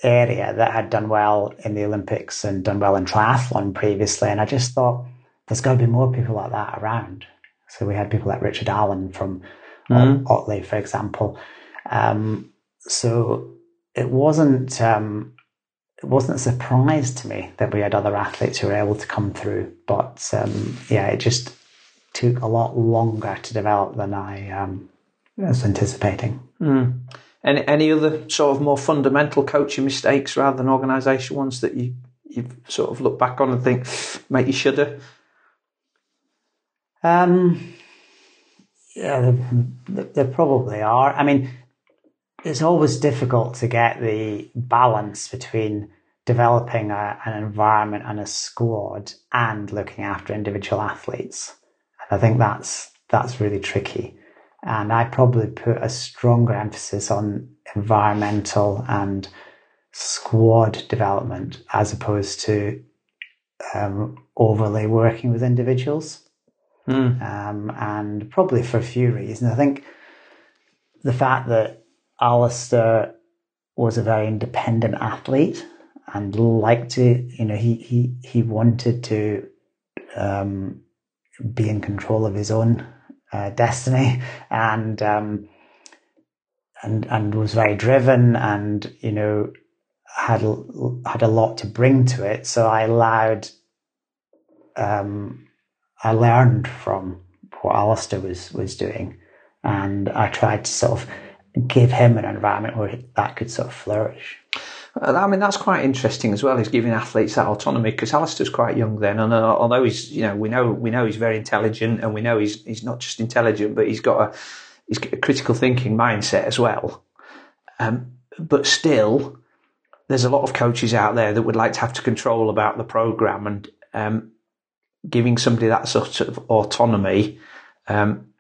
area that had done well in the Olympics and done well in triathlon previously. And I just thought there's got to be more people like that around. So we had people like Richard Allen from mm. Otley, for example. Um, so it wasn't um, it wasn't a surprise to me that we had other athletes who were able to come through. But um, yeah, it just took a lot longer to develop than I um, was anticipating.
Mm. Any any other sort of more fundamental coaching mistakes rather than organisation ones that you you sort of look back on and think make you shudder?
Um, yeah, there, there probably are. I mean, it's always difficult to get the balance between developing a, an environment and a squad and looking after individual athletes. And I think that's that's really tricky. And I probably put a stronger emphasis on environmental and squad development as opposed to um, overly working with individuals. Mm. Um, and probably for a few reasons. I think the fact that Alistair was a very independent athlete and liked to, you know, he, he, he wanted to um, be in control of his own uh, destiny and um, and and was very driven and you know had had a lot to bring to it. So I allowed, um, I learned from what Alistair was was doing, and I tried to sort of give him an environment where that could sort of flourish.
I mean, that's quite interesting as well. Is giving athletes that autonomy because Alistair's quite young then, and uh, although he's, you know, we know we know he's very intelligent, and we know he's he's not just intelligent, but he's got a he's got a critical thinking mindset as well. Um, but still, there's a lot of coaches out there that would like to have to control about the program, and um, giving somebody that sort of autonomy um,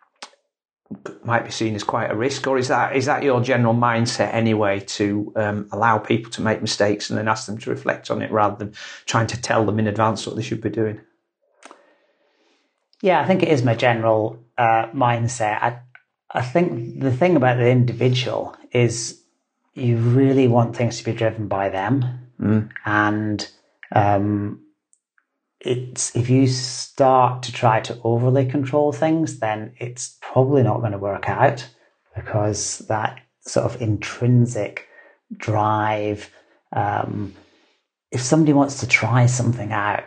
might be seen as quite a risk, or is that is that your general mindset anyway to um, allow people to make mistakes and then ask them to reflect on it rather than trying to tell them in advance what they should be doing?
Yeah, I think it is my general uh, mindset. I, I think the thing about the individual is you really want things to be driven by them,
mm.
and um, it's if you start to try to overly control things, then it's probably not going to work out because that sort of intrinsic drive. Um, if somebody wants to try something out,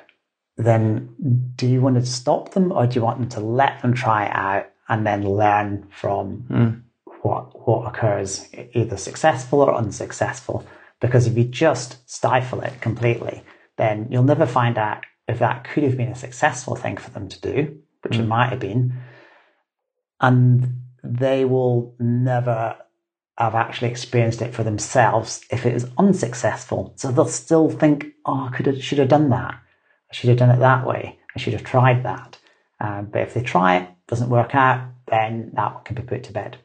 then do you want to stop them or do you want them to let them try it out and then learn from
mm.
what what occurs, either successful or unsuccessful? Because if you just stifle it completely, then you'll never find out if that could have been a successful thing for them to do, which mm. it might have been, and they will never have actually experienced it for themselves if it is unsuccessful. So they'll still think, "Oh, I could have, should have done that. I should have done it that way. I should have tried that." Um, but if they try it, doesn't work out, then that can be put to bed.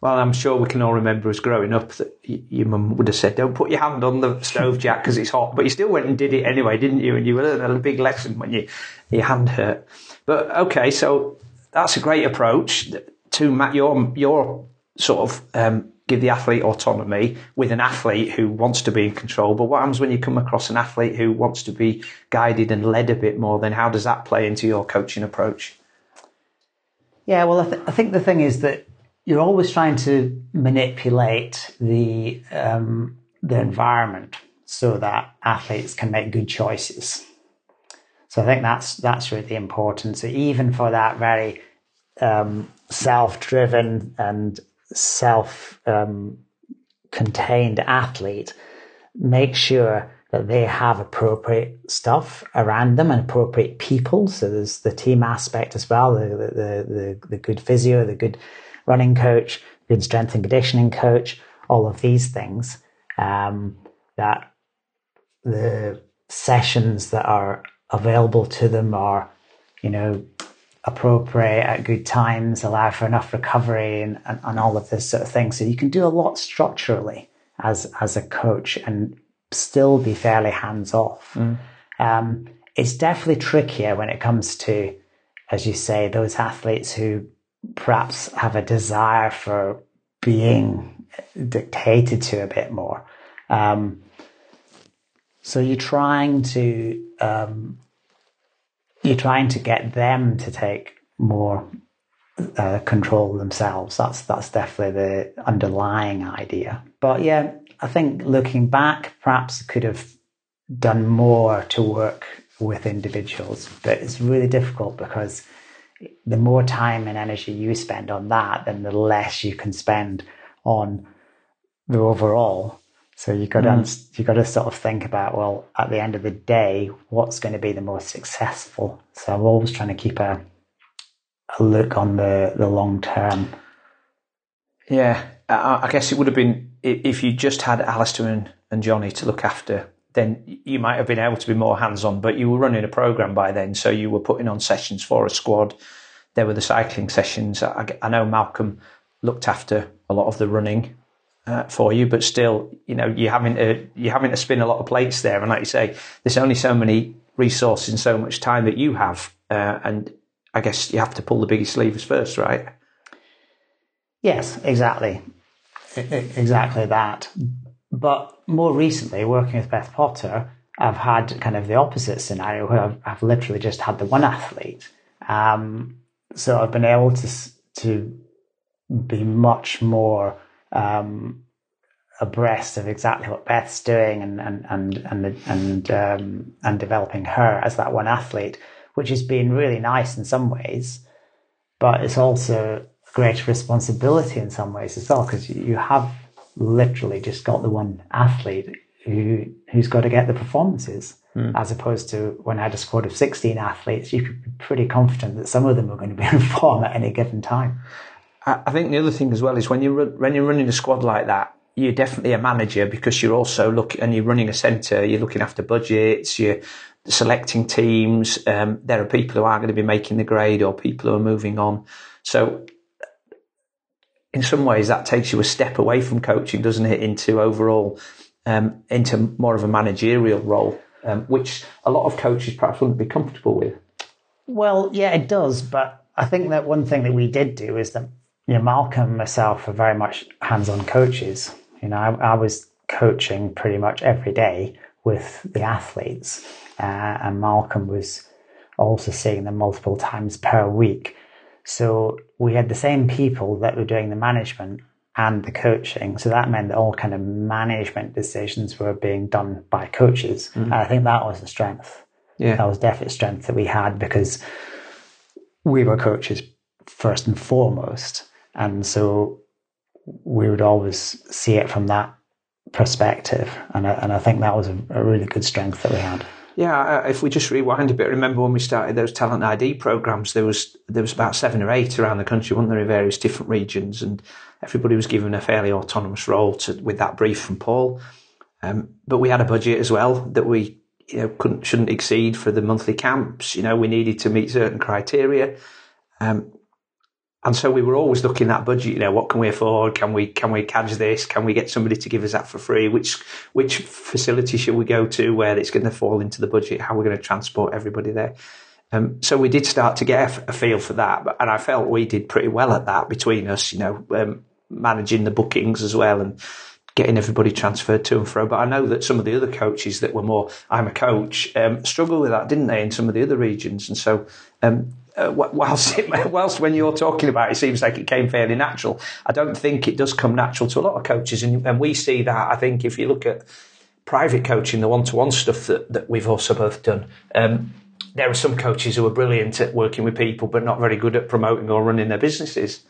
Well, I'm sure we can all remember as growing up that your mum would have said, "Don't put your hand on the stove, Jack, because it's hot." But you still went and did it anyway, didn't you? And you learned a big lesson when you, your hand hurt. But okay, so that's a great approach to your your sort of um, give the athlete autonomy with an athlete who wants to be in control. But what happens when you come across an athlete who wants to be guided and led a bit more? Then how does that play into your coaching approach?
Yeah, well, I, th- I think the thing is that you're always trying to manipulate the um, the environment so that athletes can make good choices. So I think that's that's really important. So even for that very um, self-driven and self-contained um, athlete, make sure that they have appropriate stuff around them and appropriate people. So there's the team aspect as well, the the the, the good physio, the good running coach, good strength and conditioning coach, all of these things. Um, that the sessions that are available to them are, you know, appropriate at good times, allow for enough recovery and, and, and all of this sort of thing. So you can do a lot structurally as as a coach and still be fairly hands off.
Mm.
Um, it's definitely trickier when it comes to, as you say, those athletes who perhaps have a desire for being dictated to a bit more. Um, so you're trying to um, you're trying to get them to take more uh, control themselves. That's that's definitely the underlying idea. But yeah, I think looking back, perhaps could have done more to work with individuals, but it's really difficult because the more time and energy you spend on that, then the less you can spend on the overall. So you got mm. to you got to sort of think about well, at the end of the day, what's going to be the most successful. So I'm always trying to keep a a look on the the long term.
Yeah, I, guess it would have been if you just had Alistair and, and Johnny to look after then you might have been able to be more hands on, but you were running a program by then. So you were putting on sessions for a squad. There were the cycling sessions. I, I know Malcolm looked after a lot of the running uh, for you, but still, you know, you're having to, you're having to spin a lot of plates there. And like you say, there's only so many resources and so much time that you have. Uh, and I guess you have to pull the biggest levers first, right?
Yes, exactly. Exactly that. But more recently, working with Beth Potter, I've had kind of the opposite scenario where I've, I've literally just had the one athlete. Um, so I've been able to to be much more um, abreast of exactly what Beth's doing and and and and and, um, and developing her as that one athlete, which has been really nice in some ways, but it's also a great responsibility in some ways as well because you have literally just got the one athlete who who's got to get the performances. Mm. As opposed to when I had a squad of 16 athletes, you could be pretty confident that some of them were going to be in form at any given time.
I think the other thing as well is when you're when you're running a squad like that, you're definitely a manager because you're also looking and you're running a centre. You're looking after budgets. You're selecting teams. Um, there are people who are going to be making the grade or people who are moving on. So, in some ways, that takes you a step away from coaching, doesn't it? Into overall, um, into more of a managerial role, um, which a lot of coaches perhaps wouldn't be comfortable with.
Well, yeah, it does. But I think that one thing that we did do is that know, Malcolm and myself are very much hands-on coaches. You know, I, I was coaching pretty much every day with the athletes, uh, and Malcolm was also seeing them multiple times per week. So we had the same people that were doing the management and the coaching. So that meant that all kind of management decisions were being done by coaches. Mm-hmm. And I think that was a strength. Yeah. That was definitely strength that we had because we were coaches first and foremost. And so we would always see it from that perspective. And I, and I think that was a, a really good strength that we had.
Yeah, if we just rewind a bit, remember when we started those talent ID programs? There was there was about seven or eight around the country, weren't there, in various different regions, and everybody was given a fairly autonomous role to, with that brief from Paul. Um, but we had a budget as well that we you know couldn't shouldn't exceed for the monthly camps. You know, we needed to meet certain criteria. Um, and so we were always looking at budget. You know, what can we afford? Can we can we catch this? Can we get somebody to give us that for free? Which which facility should we go to where it's going to fall into the budget? How are we're going to transport everybody there? Um, so we did start to get a, feel for that, and I felt we did pretty well at that between us. You know, um, managing the bookings as well and getting everybody transferred to and fro. But I know that some of the other coaches that were more, I'm a coach, um, struggle with that, didn't they, in some of the other regions? And so um, uh, whilst, it, whilst when you're talking about it, it seems like it came fairly natural. I don't think it does come natural to a lot of coaches, and, and we see that. I think if you look at private coaching, the one-to-one stuff that, that we've also both done, um, there are some coaches who are brilliant at working with people, but not very good at promoting or running their businesses,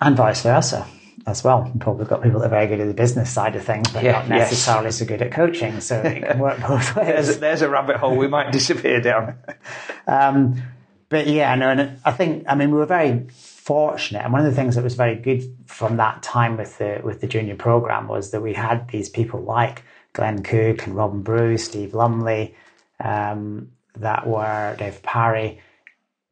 and vice versa as well. You've probably got people that are very good at the business side of things, but yeah, not necessarily yes. so good at coaching. So it can work both ways.
there's, a, there's a rabbit hole we might disappear down. Um,
but yeah, no, and I think I mean we were very fortunate, and one of the things that was very good from that time with the with the junior program was that we had these people like Glenn Cook and Robin Bruce, Steve Lumley, um, that were Dave Parry,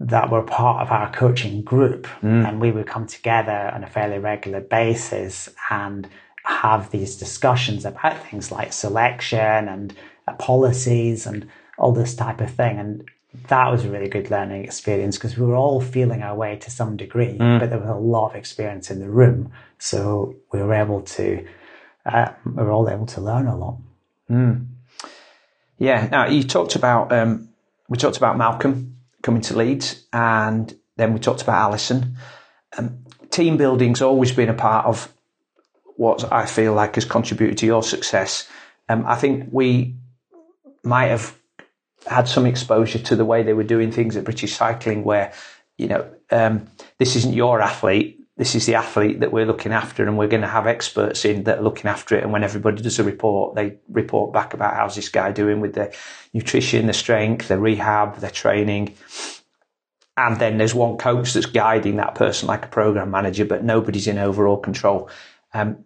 that were part of our coaching group, mm. and we would come together on a fairly regular basis and have these discussions about things like selection and uh, policies and all this type of thing. And that was a really good learning experience because we were all feeling our way to some degree, mm. but there was a lot of experience in the room. So we were able to, uh, we were all able to learn a lot.
Mm. Yeah. Now you talked about, um, we talked about Malcolm coming to Leeds and then we talked about Alison. Um, team building's always been a part of what I feel like has contributed to your success. Um, I think we might have had some exposure to the way they were doing things at British Cycling, where you know um, this isn't your athlete. This is the athlete that we're looking after, and we're going to have experts in that are looking after it. And when everybody does a report, they report back about how's this guy doing with their nutrition, their strength, their rehab, their training. And then there's one coach that's guiding that person like a program manager, but nobody's in overall control. Um,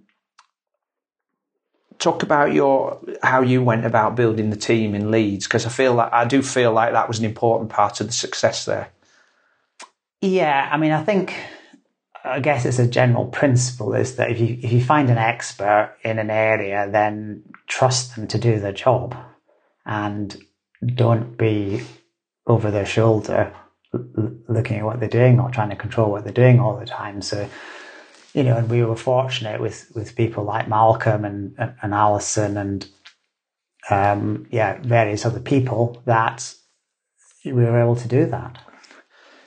talk about your how you went about building the team in Leeds because I feel like I do feel like that was an important part of the success there.
Yeah, I mean, I think I guess it's a general principle is that if you if you find an expert in an area, then trust them to do their job, and don't be over their shoulder looking at what they're doing or trying to control what they're doing all the time. So you know, and we were fortunate with with people like Malcolm and and, and Alison and um, yeah, various other people that we were able to do that.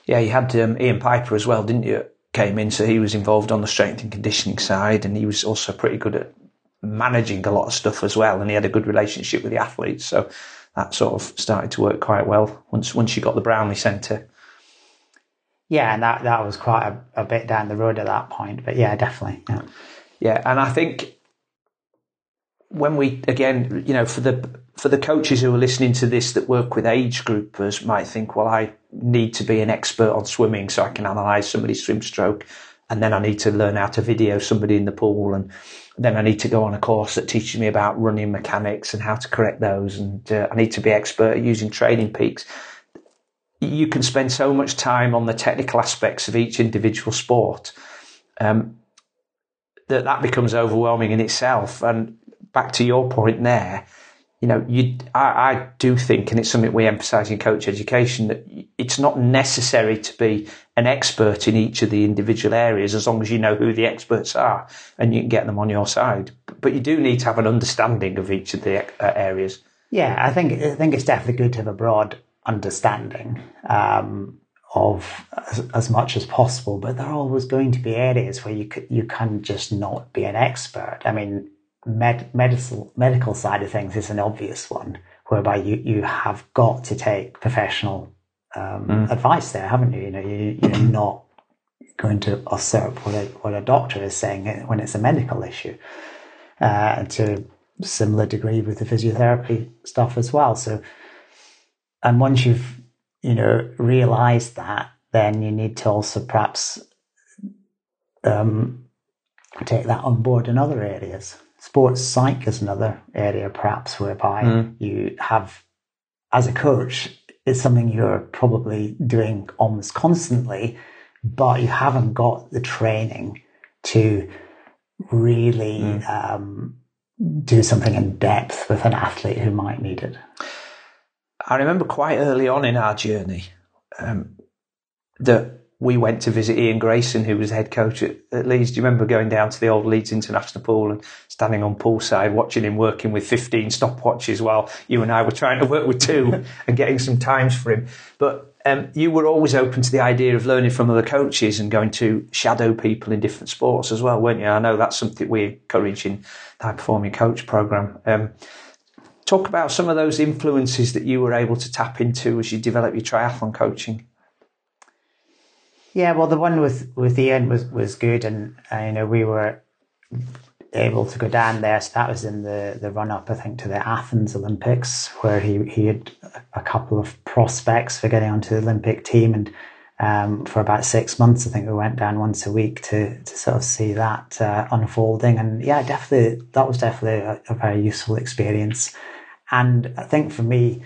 Yeah, you had um, Ian Piper as well, didn't you? Came in, so he was involved on the strength and conditioning side, and he was also pretty good at managing a lot of stuff as well. And he had a good relationship with the athletes, so that sort of started to work quite well once once you got the Brownlee Centre
yeah, and that that was quite a, a bit down the road at that point. But yeah, definitely. Yeah.
Yeah, and I think when we again, you know, for the for the coaches who are listening to this that work with age groupers might think, well, I need to be an expert on swimming so I can analyse somebody's swim stroke, and then I need to learn how to video somebody in the pool, and then I need to go on a course that teaches me about running mechanics and how to correct those, and uh, I need to be expert at using TrainingPeaks. You can spend so much time on the technical aspects of each individual sport. Um, that that becomes overwhelming in itself. And back to your point there, you know, you, I, I do think, and it's something we emphasise in coach education, that it's not necessary to be an expert in each of the individual areas as long as you know who the experts are and you can get them on your side. But you do need to have an understanding of each of the uh, areas.
Yeah, I think I think it's definitely good to have a broad understanding. Um, of as, as, much as possible, but there are always going to be areas where you could, you can just not be an expert. I mean, med, medical medical side of things is an obvious one, whereby you, you have got to take professional um, mm. advice there, haven't you? You know, you, you're not going to usurp what a what a doctor is saying when it's a medical issue, uh, to a similar degree with the physiotherapy stuff as well. So, and once you've you know, realize that, then you need to also perhaps um, take that on board in other areas. Sports psych is another area, perhaps, whereby mm. you have, as a coach, it's something you're probably doing almost constantly, but you haven't got the training to really mm. um, do something in depth with an athlete who might need it.
I remember quite early on in our journey um, that we went to visit Ian Grayson, who was head coach at, at, Leeds. Do you remember going down to the old Leeds International Pool and standing on poolside, watching him working with 15 stopwatches while you and I were trying to work with two and getting some times for him? But um, you were always open to the idea of learning from other coaches and going to shadow people in different sports as well, weren't you? I know that's something we encourage in the high performing coach program. Um, Talk about some of those influences that you were able to tap into as you develop your triathlon coaching.
Yeah, well, the one with with Ian was was good, and uh, you know we were able to go down there. So that was in the the run up, I think, to the Athens Olympics, where he he had a couple of prospects for getting onto the Olympic team, and um, for about six months, I think we went down once a week to to sort of see that uh, unfolding. And yeah, definitely that was definitely a, a very useful experience. And I think for me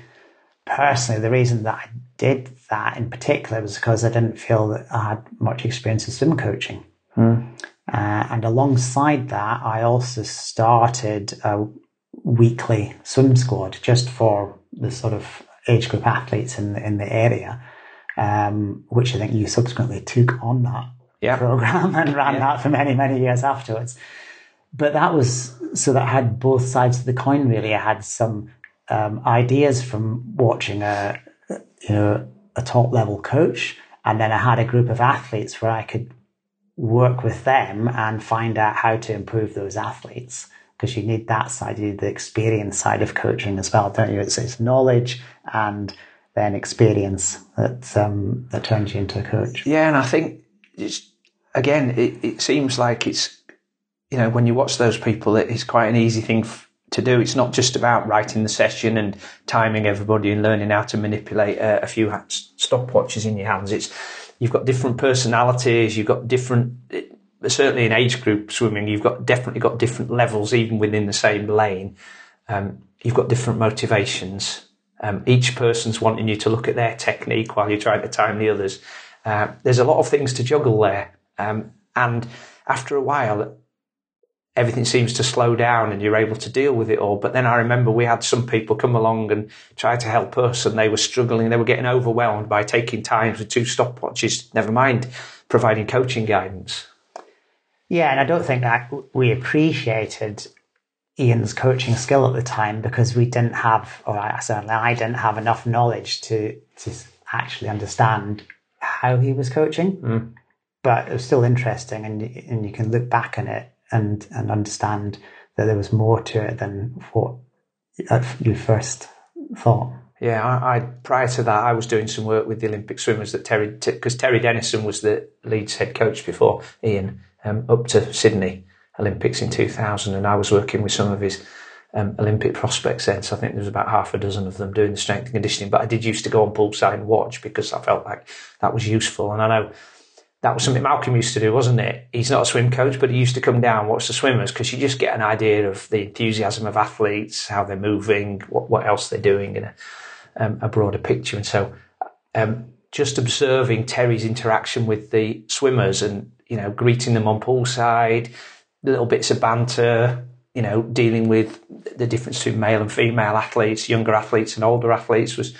personally, the reason that I did that in particular was because I didn't feel that I had much experience in swim coaching. Mm. Uh, and alongside that, I also started a weekly swim squad just for the sort of age group athletes in the, in the area, um, which I think you subsequently took on that yeah. program and ran yeah. that for many, many years afterwards but that was so that had both sides of the coin. Really, I had some um, ideas from watching a you know a top level coach, and then I had a group of athletes where I could work with them and find out how to improve those athletes because you need that side, you need the experience side of coaching as well, don't you? It's, it's knowledge and then experience that um, that turns you into a coach.
Yeah, and I think it's again, it, it seems like it's you know, when you watch those people, it's quite an easy thing f- to do. It's not just about writing the session and timing everybody and learning how to manipulate a, a few stopwatches in your hands. It's you've got different personalities, you've got different. certainly in age group swimming, you've got definitely got different levels even within the same lane. Um, you've got different motivations. Um, each person's wanting you to look at their technique while you're trying to time the others. Uh, there's a lot of things to juggle there, um, and after a while, everything seems to slow down and you're able to deal with it all. But then I remember we had some people come along and try to help us and they were struggling. They were getting overwhelmed by taking times with two stopwatches, never mind providing coaching guidance.
Yeah, and I don't think that we appreciated Ian's coaching skill at the time because we didn't have, or I, certainly I didn't have enough knowledge to, to actually understand how he was coaching. Mm. But it was still interesting and, and you can look back on it and and understand that there was more to it than what you first thought.
Yeah, I, I, prior to that, I was doing some work with the Olympic swimmers that Terry, because Terry Denison was the Leeds head coach before Ian, um, up to Sydney Olympics in 2000, and I was working with some of his um, Olympic prospects then. So I think there was about half a dozen of them doing the strength and conditioning. But I did used to go on poolside and watch because I felt like that was useful. And I know that was something Malcolm used to do, wasn't it? He's not a swim coach, but he used to come down watch the swimmers because you just get an idea of the enthusiasm of athletes, how they're moving, what, what else they're doing, and a, um, a broader picture. And so, um, just observing Terry's interaction with the swimmers and you know greeting them on poolside, little bits of banter, you know, dealing with the difference between male and female athletes, younger athletes and older athletes was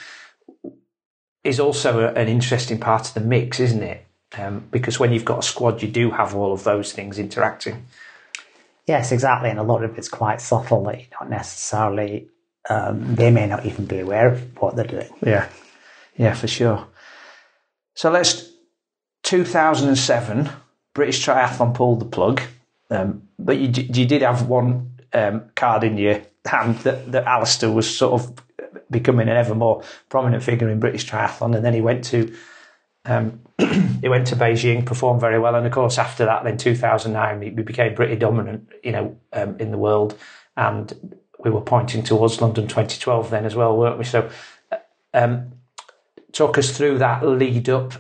is also a, an interesting part of the mix, isn't it? Um, because when you've got a squad, you do have all of those things interacting.
Yes, exactly, and a lot of it's quite subtle that you don't necessarily. Um, they may not even be aware of what they're doing.
Yeah, yeah, for sure. So let's 2007 British Triathlon pulled the plug. Um, but you, you did have one um, card in your hand that, that Alistair was sort of becoming an ever more prominent figure in British triathlon, and then he went to um, he went to Beijing, performed very well, and of course after that, then 2009, we became pretty dominant, you know, um, in the world, and we were pointing towards London 2012 then as well, weren't we? So, uh, um, talk us through that lead up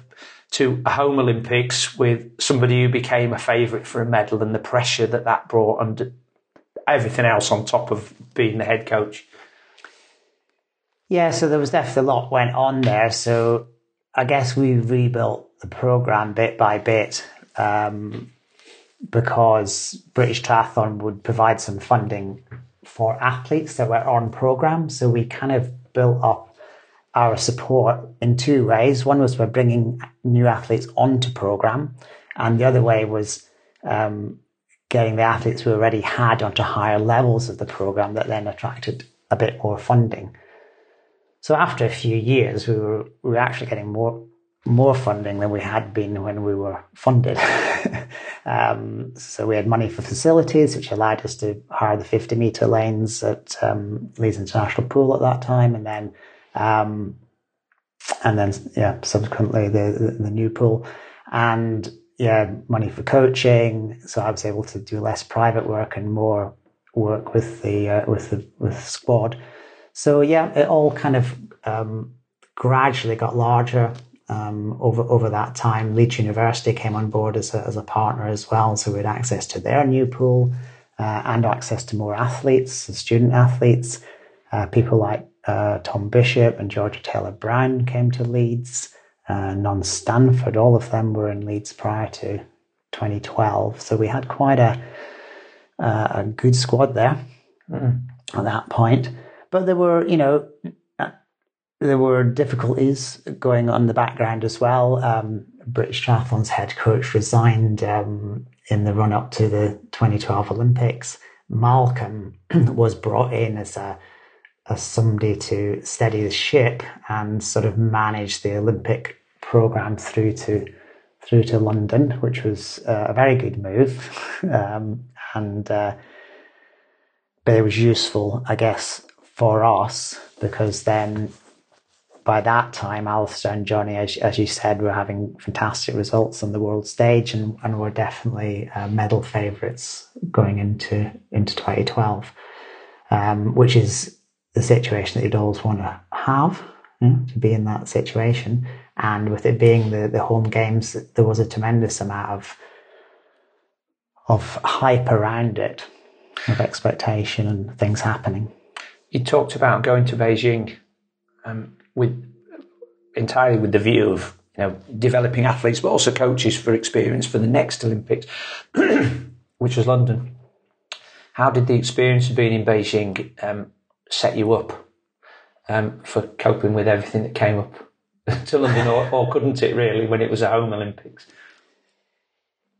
to a home Olympics with somebody who became a favourite for a medal and the pressure that that brought and everything else on top of being the head coach.
Yeah, so there was definitely a lot went on there. So I guess we rebuilt the program bit by bit um, because British Triathlon would provide some funding for athletes that were on program. So we kind of built up our support in two ways. One was by bringing new athletes onto program, and the other way was um, getting the athletes we already had onto higher levels of the program that then attracted a bit more funding. So after a few years, we were we were actually getting more more funding than we had been when we were funded. um, so we had money for facilities, which allowed us to hire the 50 meter lanes at um, Leeds International Pool at that time, and then um, and then yeah, subsequently the, the, the new pool, and yeah, money for coaching. So I was able to do less private work and more work with the uh, with the with the squad. So yeah, it all kind of um, gradually got larger um, over over that time. Leeds University came on board as a, as a partner as well, so we had access to their new pool uh, and access to more athletes, student athletes, uh, people like uh, Tom Bishop and Georgia Taylor Brown came to Leeds. Uh, Non Stanford, all of them were in Leeds prior to 2012. So we had quite a uh, a good squad there mm. at that point. But there were, you know, there were difficulties going on in the background as well. Um, British Triathlon's head coach resigned um, in the run up to the 2012 Olympics. Malcolm was brought in as a as somebody to steady the ship and sort of manage the Olympic program through to through to London, which was uh, a very good move, um, and uh, but it was useful, I guess, for us because then by that time, Alistair and Johnny, as, as you said, were having fantastic results on the world stage and, and were definitely uh, medal favourites going into into 2012, um, which is the situation that you'd always want to have to be in that situation. And with it being the, the home games, there was a tremendous amount of of hype around it, of expectation and things happening.
You talked about going to Beijing um, with entirely with the view of you know developing athletes, but also coaches for experience for the next Olympics, which was London. How did the experience of being in Beijing um, set you up um, for coping with everything that came up to London, or, or, couldn't it really when it was a home Olympics?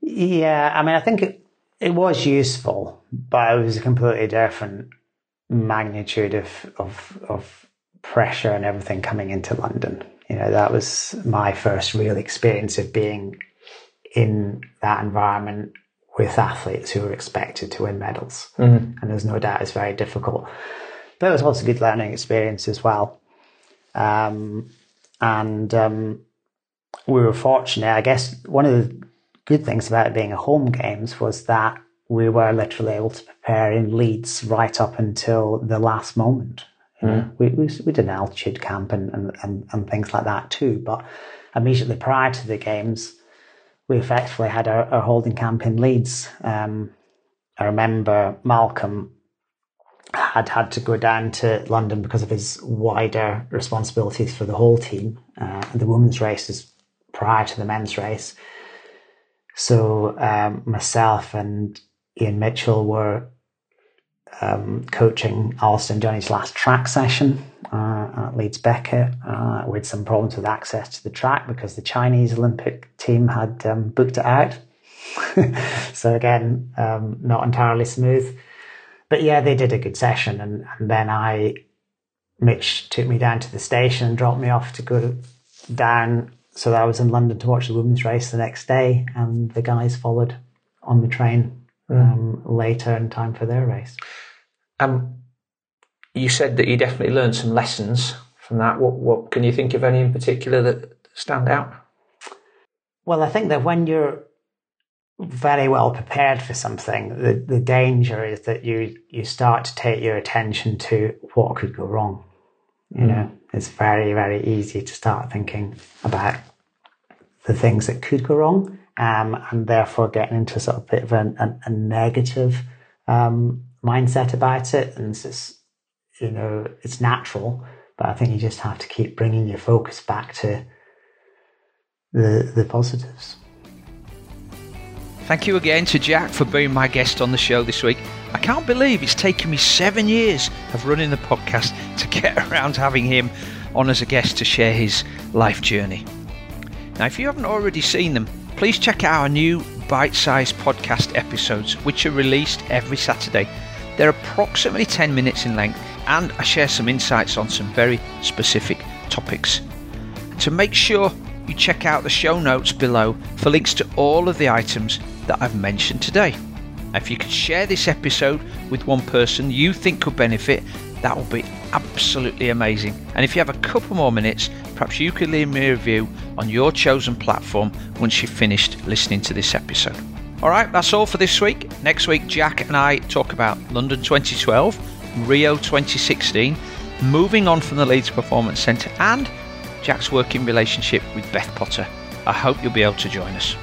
Yeah, I mean, I think it, it was useful, but it was a completely different magnitude of, of, of pressure and everything coming into London. You know, that was my first real experience of being in that environment with athletes who were expected to win medals. Mm-hmm. And there's no doubt it's very difficult but it was also a good learning experience as well. Um, and um, we were fortunate. I guess one of the good things about it being a home games was that we were literally able to prepare in Leeds right up until the last moment. Mm. We, we, we did an altitude camp and, and, and, and, things like that too. But immediately prior to the games, we effectively had a, a holding camp in Leeds. Um, I remember Malcolm had had to go down to London because of his wider responsibilities for the whole team. Uh, the women's race is prior to the men's race. So um, myself and Ian Mitchell were um, coaching and Johnny's last track session uh, at Leeds Beckett uh, with some problems with access to the track because the Chinese Olympic team had um, booked it out. so again, um, not entirely smooth. But yeah, they did a good session, and, and then I, Mitch took me down to the station and dropped me off to go down so that I was in London to watch the women's race the next day, and the guys followed on the train. Um, later in time for their race.
Um, you said that you definitely learned some lessons from that. What, what can you think of any in particular that stand out?
Well, I think that when you're very well prepared for something, the, the danger is that you, you start to take your attention to what could go wrong. You mm. know, it's very, very easy to start thinking about the things that could go wrong, um, and therefore getting into sort of a bit of a, a, a negative um, mindset about it. And it's just, you know, it's natural, but I think you just have to keep bringing your focus back to the the positives.
Thank you again to Jack for being my guest on the show this week. I can't believe it's taken me seven years of running the podcast to get around having him on as a guest to share his life journey. Now, if you haven't already seen them, please check out our new bite sized podcast episodes, which are released every Saturday. They're approximately 10 minutes in length, and I share some insights on some very specific topics. To make sure you check out the show notes below for links to all of the items that I've mentioned today. If you could share this episode with one person you think could benefit, that would be absolutely amazing. And if you have a couple more minutes, perhaps you could leave me a review on your chosen platform once you've finished listening to this episode. All right, that's all for this week. Next week, Jack and I talk about London 2012, Rio 2016, moving on from the Leeds Performance Centre, and Jack's working relationship with Beth Potter. I hope you'll be able to join us.